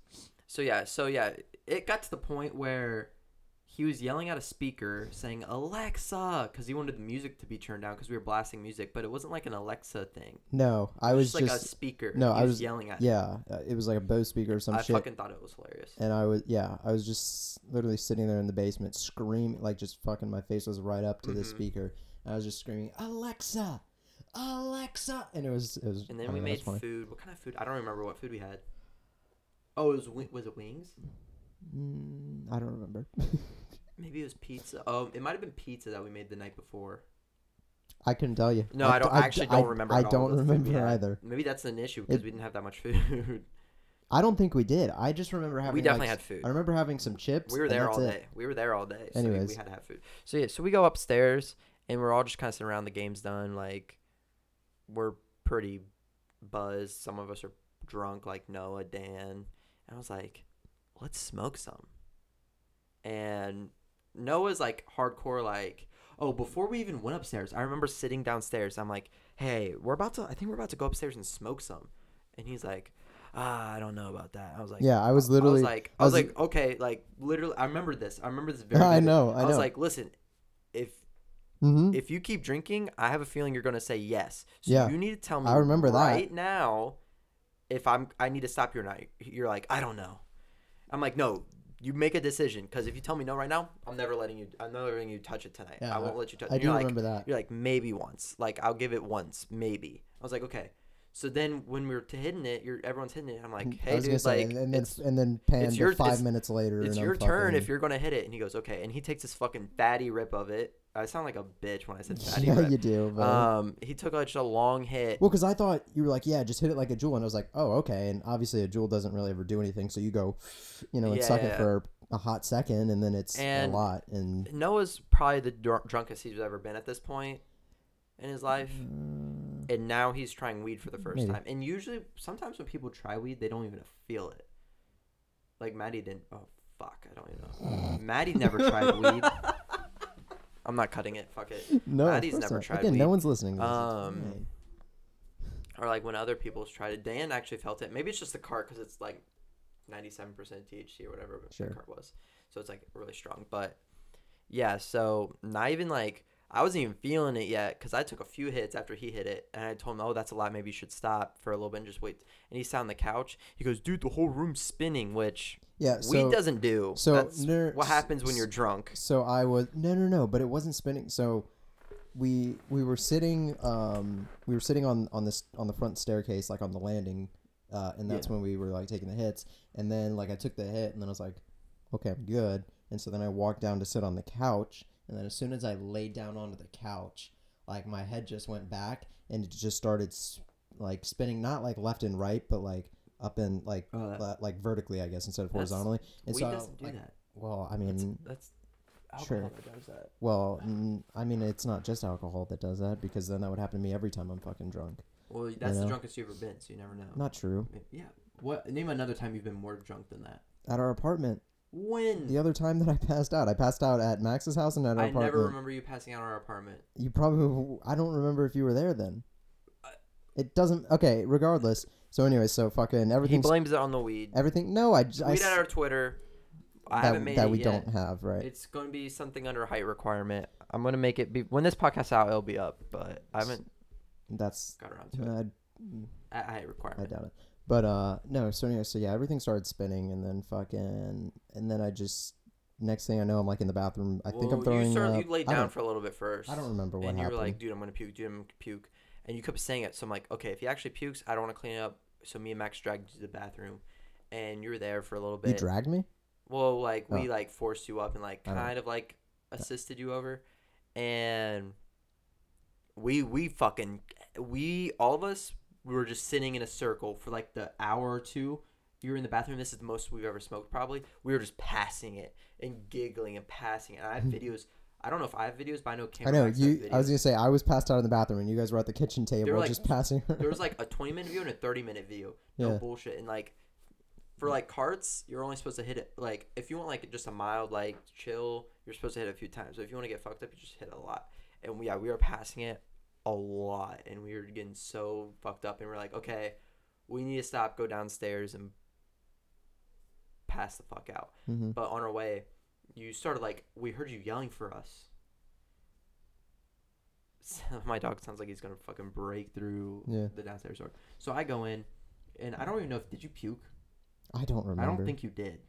So yeah, so yeah, it got to the point where he was yelling at a speaker saying Alexa because he wanted the music to be turned down because we were blasting music, but it wasn't like an Alexa thing. no, I was just like a speaker. no, I was, was- yelling at. yeah, uh, it was like a Bose speaker or some I shit. I fucking thought it was hilarious. and I was yeah, I was just literally sitting there in the basement screaming like just fucking my face was right up to the Mhm. speaker. I was just screaming Alexa, Alexa, and it was it was. And then we know, made food. What kind of food? I don't remember what food we had. Oh, it was was it wings? Mm, I don't remember. Maybe it was pizza. Oh, it might have been pizza that we made the night before. I couldn't tell you. No, I, don't. d- I actually don't remember. I at all don't remember either. Maybe that's an issue because It- we didn't have that much food. I don't think we did. I just remember having. we definitely like, had food. I remember having some chips. We were there all it. day. We were there all day. So we, we had to have food. So yeah, so we go upstairs and we're all just kind of sitting around. The game's done. Like we're pretty buzzed. Some of us are drunk, like Noah, Dan. And I was like, let's smoke some. And Noah's like hardcore, like, oh, before we even went upstairs, I remember sitting downstairs. I'm like, hey, we're about to, I think we're about to go upstairs and smoke some. And he's like, ah, I don't know about that. I was like, Yeah, I was I literally. was like, I I was, was- like, okay, like literally, I remember this. I remember this very. I know. I I know. was like, listen, if hmm if you keep drinking, I have a feeling you're gonna say yes. So Yeah. you need to tell me. I remember that. right now. If I'm, I need to stop you or not. You're like, I don't know. I'm like, no. You make a decision because if you tell me no right now, I'm never letting you. I'm never letting you touch it tonight. Yeah, I won't let you touch. I do You're like, remember that. you're like maybe once. Like I'll give it once, maybe. I was like, okay. So then when we were to hitting it, you're everyone's hitting it. I'm like, mm, I hey dude, say, like and, then and then pan your- five minutes later. it's your I'm turn if you're gonna hit it. And he goes, okay. And he takes this fucking fatty rip of it. I sound like a bitch when I said fatty Yeah, rip. you do. But... Um, he took like just a long hit. well, because I thought you were like, yeah, just hit it like a Juul, and I was like, oh, okay. And obviously, a Juul doesn't really ever do anything, so you go, you know, and suck it for a hot second, and then it's And- a lot. And Noah's probably the dr- drunkest he's ever been at this point in his life, uh, and now he's trying weed for the first Maybe. time. And usually, sometimes when people try weed, they don't even feel it. Like Maddie didn't. Oh fuck, I don't even know. Maddie never tried weed. I'm not cutting it. Fuck it. no, Maddie's never not. tried Again, weed. no one's listening. To this. Um. Or like when other people's tried it. Dan actually felt it. Maybe it's just the cart because it's like 97% THC or whatever Sure. the cart was. So it's like really strong. But yeah, so not even like I wasn't even feeling it yet because I took a few hits after he hit it, and I told him, "Oh, that's a lot. Maybe you should stop for a little bit and just wait." And he sat on the couch. He goes, "Dude, the whole room's spinning," which yeah. So, weed doesn't do. so that's what happens when you're drunk. So I was no no no, but it wasn't spinning. So we we were sitting um we were sitting on on this on the front staircase like on the landing, uh, and that's Yeah. when we were like taking the hits. And then like I took the hit, and then I was like, okay, I'm good. And so then I walked down to sit on the couch, and then as soon as I laid down onto the couch, like my head just went back, and it just started like spinning, not like left and right, but like up and like Oh, la- like vertically, I guess, instead of horizontally. And weed so doesn't do like, that. well, I mean, that's Sure. alcohol that does that. well, mm, I mean, it's not just alcohol that does that because then that would happen to me every time I'm fucking drunk. Well, that's the know? drunkest you've ever been, so you never know. Not true. Yeah. What? Name another time you've been more drunk than that. At our apartment, When? the other time that I passed out, I passed out at Max's house and at our apartment. I apartment. never remember you passing out in our apartment. You probably, I don't remember if you were there then. I- It doesn't. Okay, regardless. So anyway, so fucking everything. He blames it on the weed. Everything. No, I. j- I Tweet s- at our Twitter. I that, haven't made that it we yet. don't have right. It's going to be something under height requirement. I'm going to make it be when this podcast's out. It'll be up, but I haven't That's. got around to it I, at height I doubt it. But uh, no. So anyway, so yeah, everything started spinning, and then fucking, and then I just. Next thing I know, I'm like in the bathroom. I think I'm throwing You, started, up. you laid down for a little bit first. I don't remember what and you happened. were like, dude, I'm gonna puke, dude, I'm gonna puke, and you kept saying it. So I'm like, okay, if he actually pukes, I don't want to clean it up. So me and Max dragged you to the bathroom, and you were there for a little bit. you dragged me. well, like we Oh. like forced you up and like kind of like assisted you over, and we we fucking we all of us we were just sitting in a circle for like the hour or two. You were in the bathroom. This is the most we've ever smoked, probably. We were just passing it and giggling and passing it. And I have videos. I don't know if I have videos, but I know I Cameron know Max has you. I was videos. gonna say I was passed out in the bathroom, and you guys were at the kitchen table like- just passing. there was like a 20 minute video and a 30 minute video. No Yeah. bullshit. And like for like carts, you're only supposed to hit it like if you want like just a mild like chill, you're supposed to hit it a few times. So if you want to get fucked up, you just hit it a lot. And we, yeah, we were passing it a lot, and we were getting so fucked up, and we're like, okay, we need to stop, go downstairs, and pass the fuck out. hmm But on our way, you started like we heard you yelling for us. My dog sounds like he's gonna fucking break through Yeah. the downstairs door. So I go in, and I don't even know if did you puke. I don't remember. I don't think you did.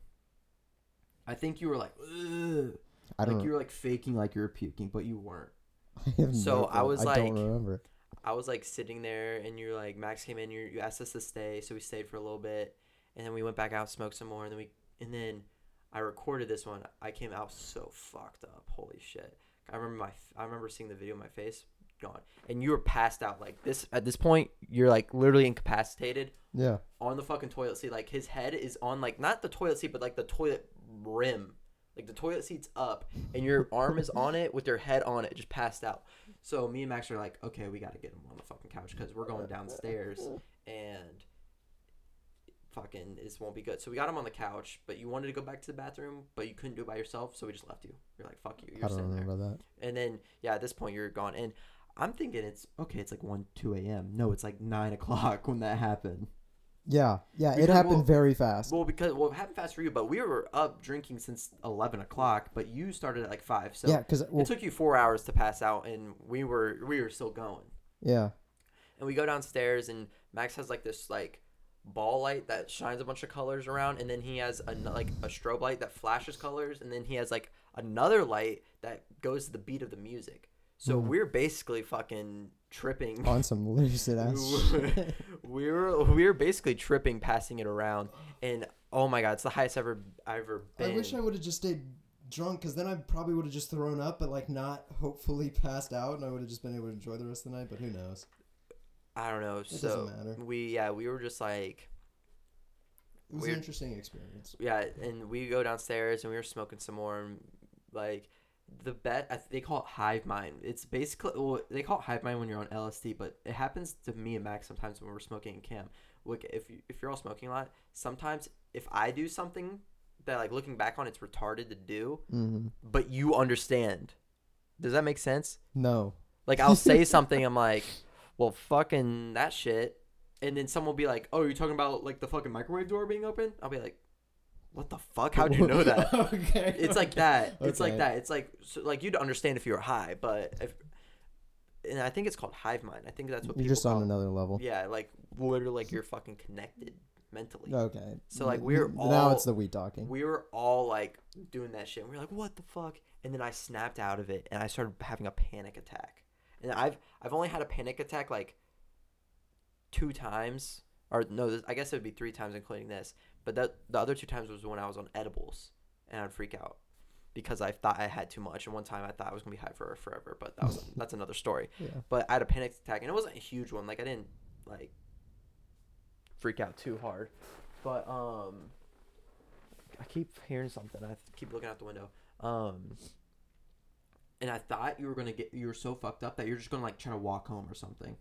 I think you were like, Ugh. I don't. like you were like faking like you were puking, but you weren't. I So no I was I don't like- remember. I was like sitting there, and you're like, Max came in, you you asked us to stay, so we stayed for a little bit, and then we went back out, smoked some more, and then we and then I recorded this one. I came out so fucked up. Holy shit! I remember my I remember seeing the video. Of my face gone, and you were passed out like this. At this point, you're like literally incapacitated Yeah. on the fucking toilet seat. Like his head is on like not the toilet seat, but like the toilet rim. Like the toilet seat's up, and your arm is on it with your head on it, just passed out. So me and Max are like, okay, we got to get him on the fucking couch because we're going downstairs, and fucking this won't be good. So we got him on the couch, but you wanted to go back to the bathroom, but you couldn't do it by yourself, so we just left you. You're like, fuck you, you're I don't sitting there. remember that. And then yeah, at this point you're gone. And I'm thinking it's okay. It's like one, two a.m. No, it's like nine o'clock when that happened. Yeah. Yeah. It happened well- very fast. Well, because well, it happened fast for you, but we were up drinking since eleven o'clock. But you started at like five, so yeah. Because it took you four hours to pass out, and we were we were still going. yeah. And we go downstairs, and Max has like this like ball light that shines a bunch of colors around, and then he has a like a strobe light that flashes colors, and then he has like another light that goes to the beat of the music. So Mhm. we're basically fucking tripping. On some lucid ass. we were we were basically tripping, passing it around, and oh my god, it's the highest ever I've ever I wish I would have just stayed drunk, because then I probably would have just thrown up, but like not hopefully passed out, and I would have just been able to enjoy the rest of the night. But who knows? I don't know. doesn't so matter. we yeah we were just like It was Weird. an interesting experience. yeah, and we go downstairs and we were smoking some more. And, like the bet they call it hive mind. It's basically well, they call it hive mind when you're on LSD, but it happens to me and Max sometimes when we're smoking in camp. Look, if you, if you're all smoking a lot, sometimes if I do something that like looking back on it's retarded to do, hmm but you understand. Does that make sense? No. Like I'll say something, I'm like, well, fucking that shit, and then someone will be like, oh, you're talking about like the fucking microwave door being open? I'll be like, what the fuck? How'd you know that? okay. It's like that. It's like that. It's like so, like you'd understand if you were high, but if and I think it's called hive mind. I think that's what You're people just on another level. Yeah, like literally, like you're fucking connected mentally. Okay. So, like, we're all- now it's the we talking. We were all like doing that shit. And we were like, "What the fuck?" And then I snapped out of it, and I started having a panic attack. And I've I've only had a panic attack like two times, or no, this, I guess it would be three times including this. But that the other two times was when I was on edibles, and I'd freak out because I thought I had too much. And one time I thought I was gonna be high for forever, but that was that's another story. Yeah. But I had a panic attack, and it wasn't a huge one. Like I didn't like freak out too hard, but um, I keep hearing something. I keep looking out the window. Um, and I thought you were gonna get you were so fucked up that you're just gonna like try to walk home or something,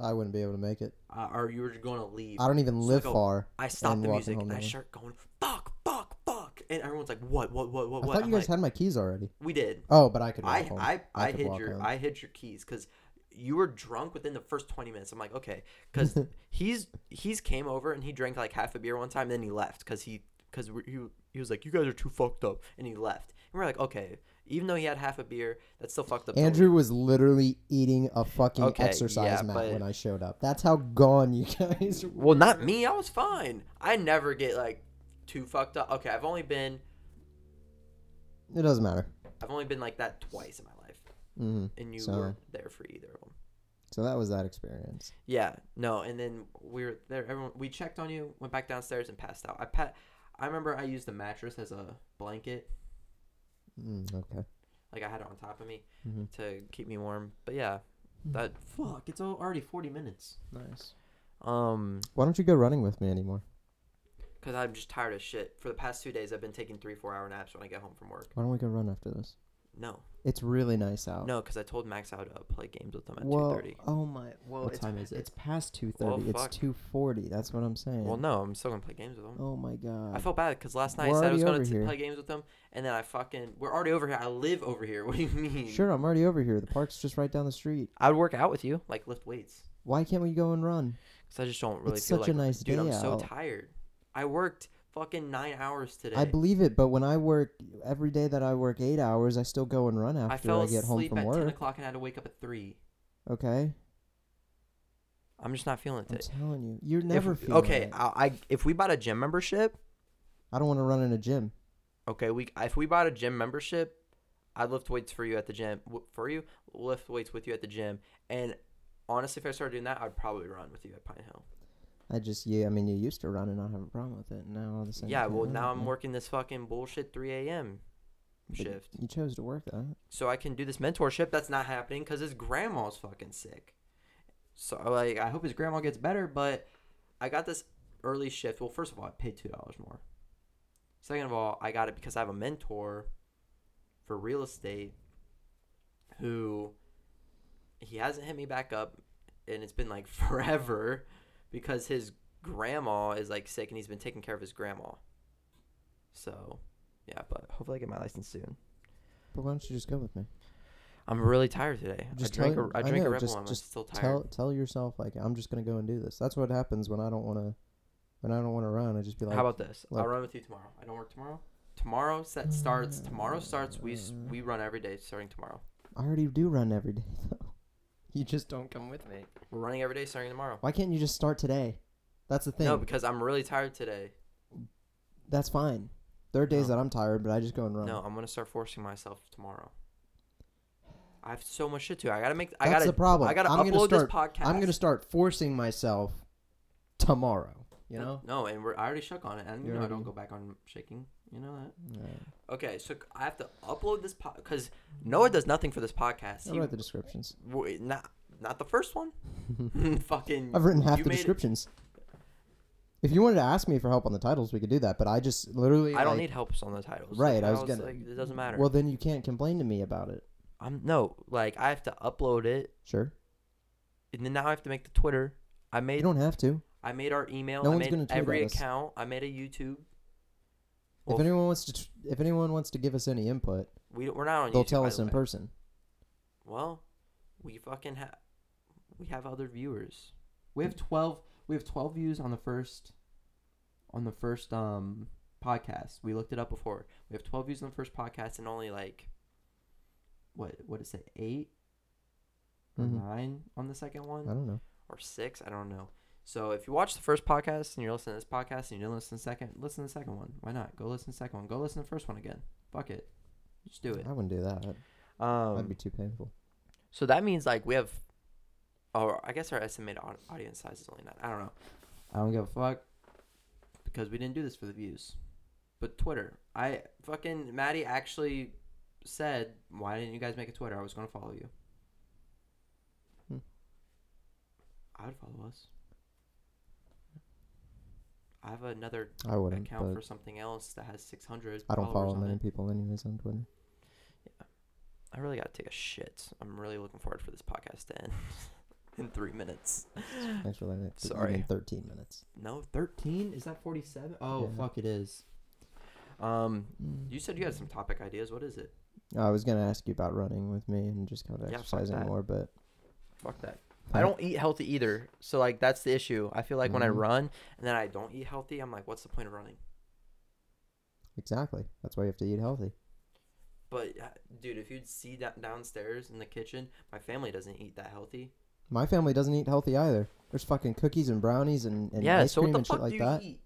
I wouldn't be able to make it. uh, or you were just gonna leave. I don't even So live go, far. I stopped the walking music home and I that way. start going fuck, fuck, fuck, and everyone's like, what, what, what, what, I what? thought I'm you guys like, had my keys already. we did. Oh, but I could walk I, home. I, I, could hid walk your home. I hid your keys because you were drunk within the first 20 minutes. I'm like, okay, because he's he's came over and he drank like half a beer one time, and then he left because he because he he was like, you guys are too fucked up, and he left. And we're like, okay, even though he had half a beer, that's still fucked up. Andrew was literally eating a fucking Okay, exercise yeah, mat but- when I showed up. That's how gone you guys. were. Well, not me. I was fine. I never get like too fucked up. Okay, I've only been It doesn't matter. I've only been like that twice in my life, hmm and you So- weren't there for either of them. So that was that experience. Yeah, no, and then we were there. Everyone, we checked on you, went back downstairs, and passed out. I pat. I remember I used the mattress as a blanket, Mm, okay. like I had it on top of me hmm to keep me warm. But yeah, that fuck. It's al- already forty minutes. Nice. Um, Why don't you go running with me anymore? cause I'm just tired of shit. For the past two days, I've been taking three, four hour naps when I get home from work. Why don't we go run after this? No, It's really nice out. no, cause I told Max I would uh, play games with him at Well, two thirty. oh my. Well, What time is it? It's past 2.30. Well, it's two forty. That's what I'm saying. Well, no, I'm still gonna play games with him. Oh my god. I felt bad because last night We're I said I was gonna t- play games with them, and then I fucking we're already over here. I live over here. What do you mean? Sure, I'm already over here. The park's just right down the street. I would work out with you, like lift weights, Why can't we go and run? because I just don't really It's feel such like. a nice dude, I'm day so tired. I worked fucking nine hours today. I believe it, but when I work every day that I work eight hours, I still go and run I after fell I, get home asleep from at ten o'clock and I had to wake up at three. Okay, I'm just not feeling it I'm telling you, you're If- never feeling okay. it. I, I if we bought a gym membership, I don't want to run in a gym. okay, we if we bought a gym membership, I'd lift weights for you at the gym. For you, lift weights with you at the gym, and honestly, if I started doing that, I'd probably run with you at Pine Hill. I just, yeah, I mean, you used to run and not have a problem with it. Now all of a sudden, Yeah, well now I'm working this fucking bullshit 3 a.m. Shift. You chose to work that. so I can do this mentorship. That's not happening because his grandma's fucking sick. So like, I hope his grandma gets better. But I got this early shift. Well, first of all, I paid two dollars more. Second of all, I got it because I have a mentor for real estate who he hasn't hit me back up, and it's been like forever because his grandma is like sick and he's been taking care of his grandma. So, yeah, but hopefully I get my license soon. But why don't you just go with me? I'm really tired today. Just I drank tell- a, I I drank a know, Red just- Bull. I'm just still tired. Tell tell yourself like I'm just gonna go and do this. That's what happens when I don't want to. When I don't want to run, I just be like, How about this? I'll run with you tomorrow. I don't work tomorrow. Tomorrow set starts. Tomorrow starts. We we run every day starting tomorrow. I already do run every day though. You just don't come with me. We're running every day starting tomorrow. Why can't you just start today? That's the thing. No, because I'm really tired today. That's fine. There are days No. that I'm tired, but I just go and run. No, I'm gonna start forcing myself tomorrow. I have so much shit to. do. I gotta make. I That's gotta. the problem. I gotta I'm gonna upload start- this podcast. I'm gonna start forcing myself tomorrow. You know. No, and we're I already shook on it, and you You know I don't go back on shaking. You know that. Yeah. Okay, so I have to upload this pod because Noah does nothing for this podcast. I'll He, write the descriptions. w- not not the first one. Fucking. I've written half the descriptions. If you wanted to ask me for help on the titles, we could do that. But I just literally. I don't need helps on the titles. Right, The I was gonna- Like, it doesn't matter. Well, then you can't complain to me about it. I'm no like I have to upload it, Sure. and then now I have to make the Twitter. I made. You don't have to. I made our email. No I one's made gonna tweet every at us. account. I made a YouTube. if anyone wants to, t- if anyone wants to give us any input, we we're not on YouTube. they'll YouTube. tell by us the in way. person. Well, we fucking have we have other viewers. We have twelve. We have twelve views on the first on the first um podcast. We looked it up before. We have twelve views on the first podcast and only like what what is it eight or Mhm. nine on the second one I don't know. or six. I don't know. So if you watch the first podcast and you're listening to this podcast and you didn't listen to the second, listen to the second one. Why not? Go listen to the second one. Go listen to the first one again. Fuck it. Just do it. I wouldn't do that. Um, That'd be too painful. so that means like we have, or I guess our estimated audience size is only nine. I don't know. I don't give a fuck because we didn't do this for the views. But Twitter, I fucking Maddie actually said, "Why didn't you guys make a Twitter? I was gonna follow you." Hmm. I would follow us. I have another I wouldn't. account for something else that has 600. I don't follow many it. people anyways on Twitter. Yeah, I really got to take a shit. I'm really looking forward for this podcast to end in three minutes. Thanks for letting it. Sorry. Thirteen minutes. No, 13? Is that 47? Oh, Yeah. fuck, it is. Um, you said you had some topic ideas. What is it? I was gonna ask you about running with me and just kind of Yeah, exercising more, but Fuck that. I don't eat healthy either. So, like, that's the issue. I feel like when I Mhm. run and then I don't eat healthy, I'm like, what's the point of running? Exactly. That's why you have to eat healthy. But, uh, dude, if you'd see that downstairs in the kitchen, my family doesn't eat that healthy. My family doesn't eat healthy either. There's fucking cookies and brownies and, and yeah, ice so what cream the and fuck shit like do you that. eat?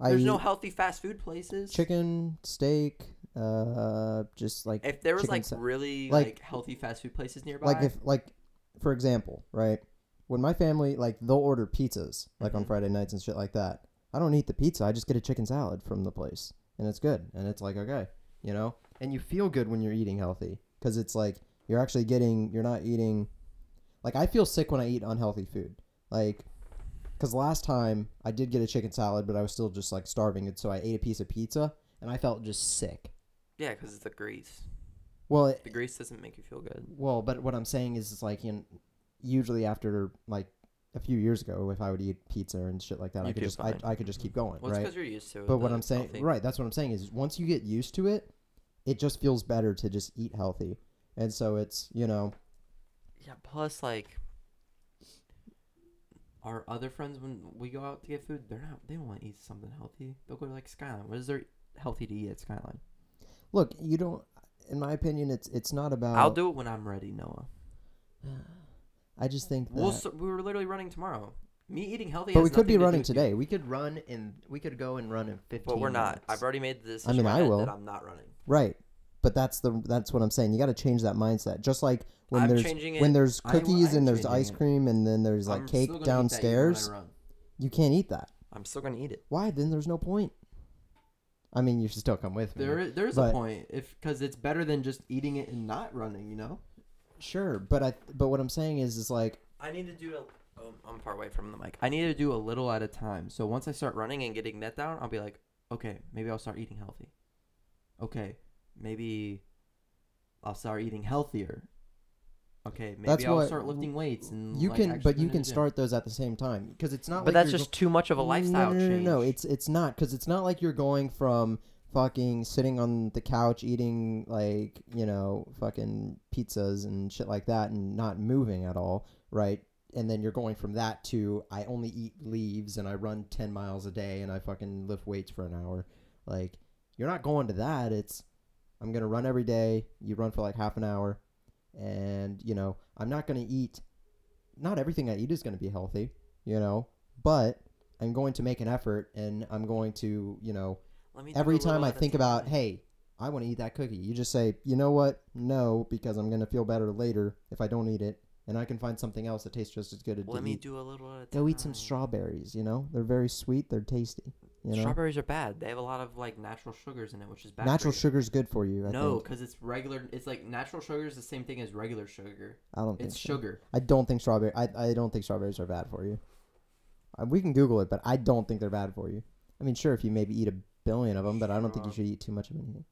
I There's eat no healthy fast food places. chicken, steak, uh, just like If there was chicken like sa- really like- like, healthy fast food places nearby, like if like for example, right? When my family like they'll order pizzas like on Mhm. Friday nights and shit like that. I don't eat the pizza. I just get a chicken salad from the place, and it's good. And it's like okay, you know. And you feel good when you're eating healthy because it's like you're actually getting. You're not eating. Like I feel sick when I eat unhealthy food. Like, because last time I did get a chicken salad, but I was still just like starving, and so I ate a piece of pizza, and I felt just sick. yeah, because it's the grease. Well, it, The grease doesn't make you feel good. Well, but what I'm saying is, it's like, you know, usually after like a few years ago, if I would eat pizza and shit like that, I You'd could just, I. I could just keep going, Well, right? because you're used to it. But what I'm saying, healthy. right? That's what I'm saying is, once you get used to it, it just feels better to just eat healthy, and so it's, you know, Yeah. Plus, like, our other friends when we go out to get food, they're not. They don't want to eat something healthy. They'll go to like Skyline. What is there healthy to eat at Skyline? look, you don't. In my opinion, it's it's not about. I'll do it when I'm ready, Noah. I just think that. We'll. s we were literally running tomorrow. Me eating healthy. but has we could be to do running with you. today. We could run in. We could go and run in 15. But we're not. minutes. I've already made the I mean, I will. That I'm not running. Right. But that's the that's what I'm saying. You got to change that mindset. Just like when I'm there's changing it. when there's I w- cookies I'm and there's changing ice it. cream and then there's like I'm cake still gonna eat that even when I downstairs, run. you can't eat that. I'm still gonna eat it. Why? Then there's no point. I mean, you should still come with me. There, is, there's But- a point if because it's better than just eating it and not running. You know. Sure, but I but what I'm saying is is like I need to do a. Oh, I'm far away from the mic. I need to do a little at a time. So once I start running and getting that down, I'll be like, okay, maybe I'll start eating healthy. Okay, maybe I'll start eating healthier. Okay, maybe That's I'll what- start lifting weights and you like, can, actually but you can gym. start those at the same time because it's not. But like that's you're just too much of a lifestyle no, no, no, change. No, no, it's it's not because it's not like you're going from fucking sitting on the couch eating like you know fucking pizzas and shit like that and not moving at all, right? And then you're going from that to I only eat leaves and I run ten miles a day and I fucking lift weights for an hour. Like you're not going to that. It's I'm gonna run every day. You run for like half an hour, and you know I'm not gonna eat. Not everything I eat is gonna be healthy, you know, but I'm going to make an effort, and I'm going to, you know, every time I think about, hey, I want to eat that cookie. You just say, you know what? No, because I'm gonna feel better later if I don't eat it, and I can find something else that tastes just as good. to let me eat. do a little at Go eat some strawberries. You know, they're very sweet. They're tasty. You know, Strawberries are bad. They have a lot of like natural sugars in it, which is bad. natural you. sugar's good for you. I No, because it's regular. It's like natural sugar is the same thing as regular sugar. I don't think It's so. sugar. I don't think strawberry. I, I don't think strawberries are bad for you. Uh, we can Google it, but I don't think they're bad for you. I mean, sure, if you maybe eat a billion of them, but I don't think you should eat too much of anything.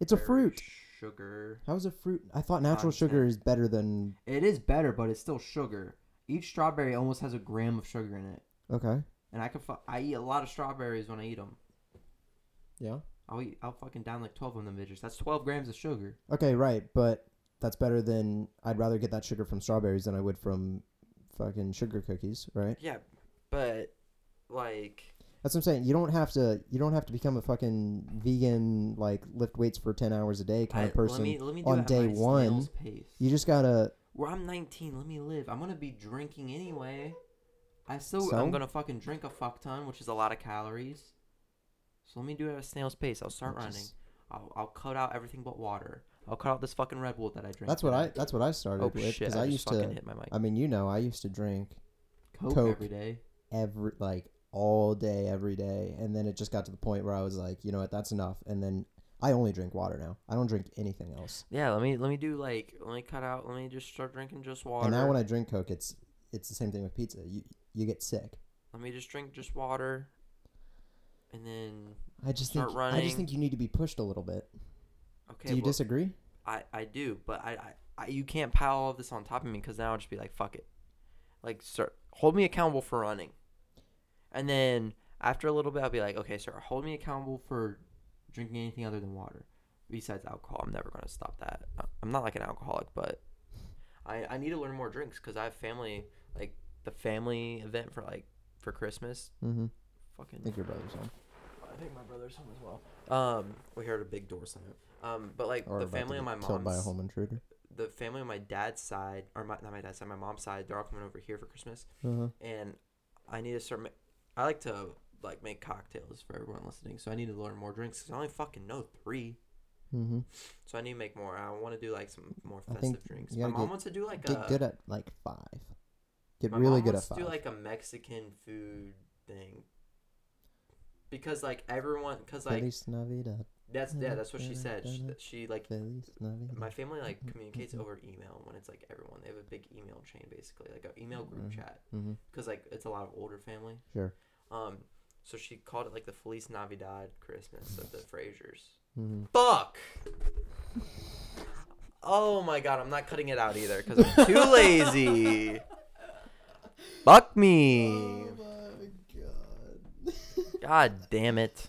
It's a fruit. Sugar. How is a fruit? I thought natural sugar is better than. It is better, but it's still sugar. Each strawberry almost has a gram of sugar in it, Okay. and I can. Fu- I eat a lot of strawberries when I eat them. Yeah. I'll eat. I'll fucking down like twelve of them bitches. That's twelve grams of sugar. Okay, right, but that's better than. I'd rather get that sugar from strawberries than I would from fucking sugar cookies, right? Yeah, but like That's what I'm saying. You don't have to. You don't have to become a fucking vegan, like lift weights for ten hours a day kind I, of person. Let me let me on day one. You just gotta. Where I'm 19, let me live. I'm gonna be drinking anyway. I still, So? I'm gonna fucking drink a fuck ton, which is a lot of calories. So let me do it at a snail's pace. I'll start I running. just- I'll, I'll cut out everything but water. I'll cut out this fucking Red Bull that I drink. That's what I. That's what I started Oh with shit! because I, I, used to. hit my mic. I mean, you know, I used to drink Coke, Coke. every day. every like all day, every day, and then it just got to the point where I was like, you know what, that's enough. And then I only drink water now. I don't drink anything else. Yeah, let me let me do like let me cut out. Let me just start drinking just water. And now when I drink Coke, it's it's the same thing with pizza. You you get sick. let me just drink just water, and then I just Start think I just think you need to be pushed a little bit. okay. Do you well, disagree? I, I do, but I, I, I you can't pile all of this on top of me because then I'll just be like, fuck it. Like, start hold me accountable for running, and then after a little bit, I'll be like, okay, sir, hold me accountable for drinking anything other than water, besides alcohol. I'm never gonna stop that. I- I'm not like an alcoholic, but I, I need to learn more drinks because I have family, like the family event for like for Christmas. Mm-hmm. Fucking I think your brother's home. I think my brother's home as well. Um, we heard a big door slam. Um, but like Or the family on my killed by a mom's, home intruder. the family on my dad's side, or my, not my dad's side, my mom's side, they're all coming over here for Christmas, Uh-huh. and I need to start. I like to like make cocktails for everyone listening, so I need to learn more drinks. 'cause I only fucking know three, Mm-hmm. so I need to make more. I want to do like some more festive drinks. My mom get- wants to do like Get a. good at like five. Get really good at five. do like a Mexican food thing. Because like everyone, because like Feliz Navidad. That's yeah, that's what she said. She, she like my family like Mhm, communicates mhm. over email when it's like everyone they have a big email chain basically like an email group Mhm. chat mm-hmm. because like it's a lot of older family Sure. um so she called it like the feliz navidad christmas of the frasers Mm-hmm. fuck oh my god i'm not cutting it out either because i'm too lazy fuck me Oh my god. god damn it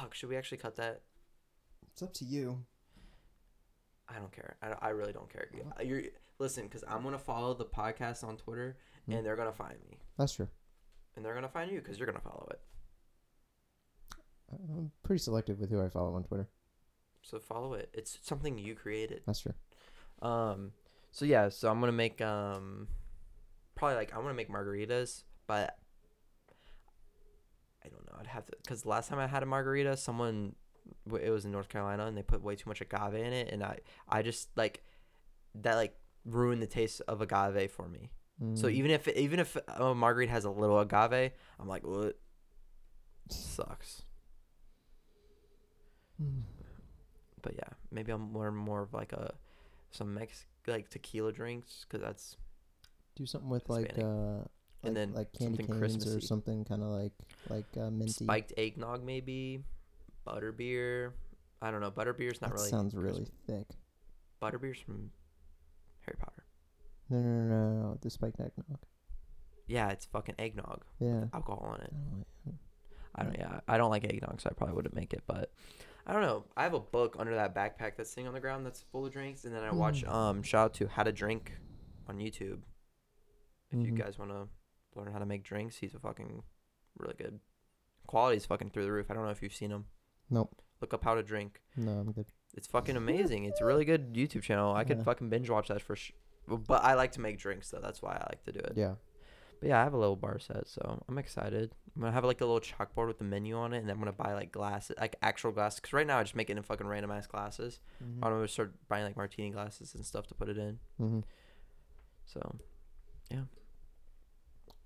fuck should we actually cut that it's up to you. I don't care. I, I really don't care. You're listen, because I'm gonna follow the podcast on Twitter, Mm. and they're gonna find me, That's true. and they're gonna find you because you're gonna follow it. I'm pretty selective with who I follow on Twitter. So follow it. It's something you created. That's true. Um. So yeah. So I'm gonna make um, probably like I want to make margaritas, but I don't know. I'd have to because last time I had a margarita, someone it was in North Carolina, and they put way too much agave in it, and I I just like that like ruined the taste of agave for me. So Mm. even if even if a margarita has a little agave, I'm like, what? Sucks. But yeah, maybe I'll learn more of like a some Mex like tequila drinks because that's Do something with like uh, And then like candy something canes or something kind of like like uh, minty. spiked eggnog maybe, butterbeer. I don't know. Butterbeer's not that really. sounds really Christmas. thick. Butterbeer's from Harry Potter. No, no, no, no, no, the spiked eggnog. Yeah, it's fucking eggnog. Yeah. Alcohol in I it. like it. I don't. Yeah, I don't like eggnog, so I probably wouldn't make it. But I don't know. I have a book under that backpack that's sitting on the ground that's full of drinks, and then I watch. Mm. Um, shout out to How to Drink on YouTube. If you Mhm. guys want to learn how to make drinks, he's a fucking really good. Quality's fucking through the roof. I don't know if you've seen him. Nope. Look up How to Drink. No, I'm good. It's fucking amazing. It's a really good YouTube channel. I could Yeah. fucking binge watch that for sh- But I like to make drinks though. That's why I like to do it. Yeah. But yeah, I have a little bar set, so I'm excited. I'm gonna have like a little chalkboard with the menu on it, and then I'm gonna buy like glasses, like actual glasses. Cause right now I just make it in fucking random ass glasses. I'm gonna start buying like martini glasses and stuff to put it in. Mm-hmm. So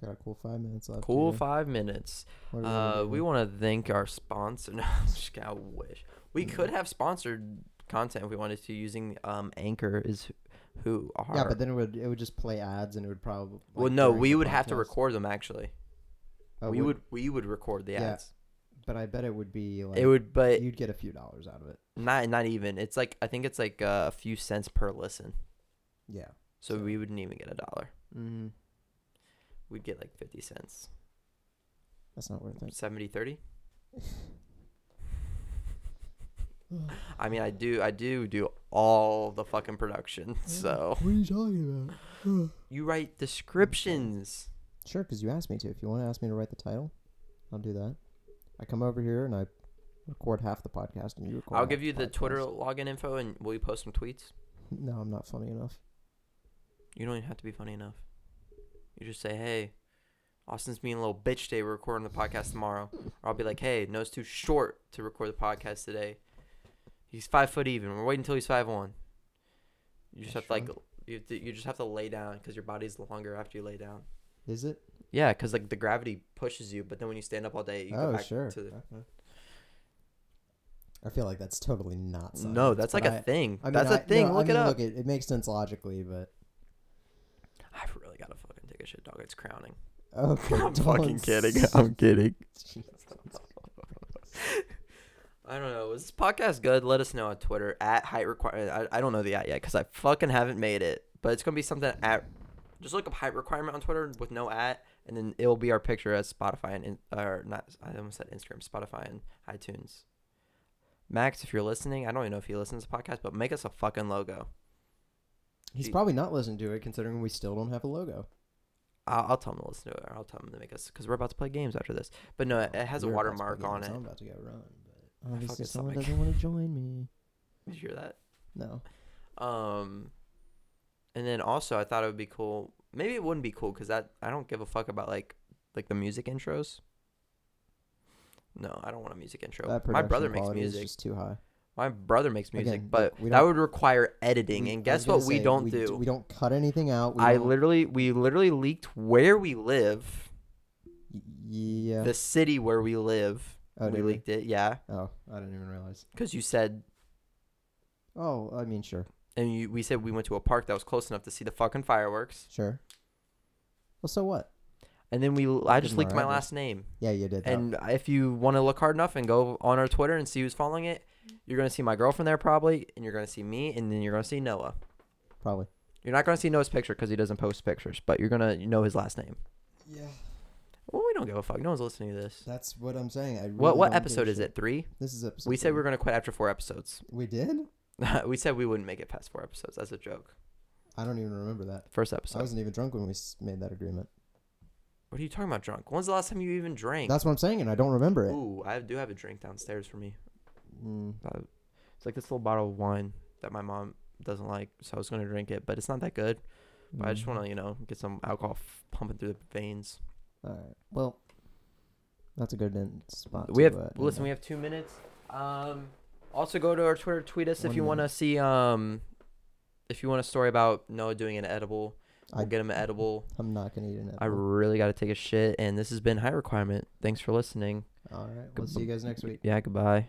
Got a cool five minutes left. cool here. five minutes. What we wanna Uh, we want to thank our sponsor. No, just I wish we Mm. could have sponsored content if we wanted to using um Anchor is who are. Yeah, but then it would it would just play ads and it would probably. well, no, we would have to record them actually. Oh, we would we would record the Yeah, ads. but I bet it would be like it would, but you'd get a few dollars out of it. not not even. It's like I think it's like uh, a few cents per listen. Yeah. So So- we wouldn't even get a dollar. Mm-hmm. We'd get like 50 cents. That's not worth it. 70 30. I mean, I do I do do all the fucking production. So What are you talking about? you write descriptions. Sure, because you asked me to. If you want to ask me to write the title, I'll do that. I come over here and I record half the podcast, and you record. I'll half give you the podcast. Twitter login info and will you post some tweets? No, I'm not funny enough. You don't even have to be funny enough. You just say, "Hey, Austin's being a little bitch today. We're recording the podcast tomorrow." Or I'll be like, "Hey, Noah's too short to record the podcast today. He's five foot even. We're waiting until he's five one." You just have to like you you just have to lay down because your body's longer after you lay down. Is it? Yeah, because like the gravity pushes you, but then when you stand up all day, you go oh, back sure. to the. Okay. I feel like that's totally not. Science, no, that's like a I- thing. I mean, that's I- a thing. no, I Look mean, it up. Look, it, it makes sense logically, but I really gotta fucking take a shit, dog. It's crowning. okay. I'm don't fucking kidding. I'm kidding. I don't know. Was this podcast good? Let us know on Twitter at height requirement. Uh, I, I don't know the at yet because I fucking haven't made it. But it's gonna be something at. Just look up height requirement on Twitter with no at, and then it'll be our picture as Spotify and in, or not. I almost said Instagram, Spotify and iTunes. Max, if you're listening, I don't even know if he listens to podcasts, but make us a fucking logo. He's Gee. probably not listening to it, considering we still don't have a logo. I'll, I'll tell them to listen to it. Or I'll tell them to make us because we're about to play games after this. But no, it, it has a to play watermark on it. I'm about to get run, but obviously someone stomach. doesn't want to join me. Did you hear that? No. Um, and then also I thought it would be cool. Maybe it wouldn't be cool because that I don't give a fuck about like like the music intros. No, I don't want a music intro. That My brother makes quality is music. just too high. My brother makes music, Again, but we that would require editing. We- and guess what we don't we do? We don't cut anything out. We I don't- literally we literally leaked where we live, Yeah. the city where we live. Oh, we did we? leaked it, yeah, oh, I didn't even realize. because you said Oh, I mean, sure, and you, we said we went to a park that was close enough to see the fucking fireworks, sure. Well, so what? and then we I just leaked my last name. Yeah, you did. And if you want to look hard enough and go on our Twitter and see who's following it, you're gonna see my girlfriend there probably, and you're gonna see me, and then you're gonna see Noah. probably. You're not gonna see Noah's picture because he doesn't post pictures, but you're gonna know his last name. Yeah, Well, we don't give a fuck. No one's listening to this. that's what I'm saying. I really what what don't give a episode is shit. it? Three. This is episode. We said we three. were gonna quit after four episodes. We did. we said we wouldn't make it past four episodes. That's a joke. I don't even remember that. First episode. I episode. wasn't even drunk when we s- made that agreement. What are you talking about? Drunk? When's the last time you even drank? That's what I'm saying, and I don't remember it. Ooh, I do have a drink downstairs for me. Mm, Uh, It's like this little bottle of wine that my mom doesn't like, so I was gonna drink it, but it's not that good. But I just mm. want to, you know, get some alcohol f- pumping through the veins. All right. Well, that's a good end spot. we have uh, listen. We have two minutes. Um, also go to our Twitter, tweet us if you want to see um, if you want a story about Noah doing an edible. We'll I- get him an edible. I'm not gonna eat an edible. I really got to take a shit, and this has been Height Requirement. Thanks for listening. All right. We'll see you guys next week. Yeah, goodbye.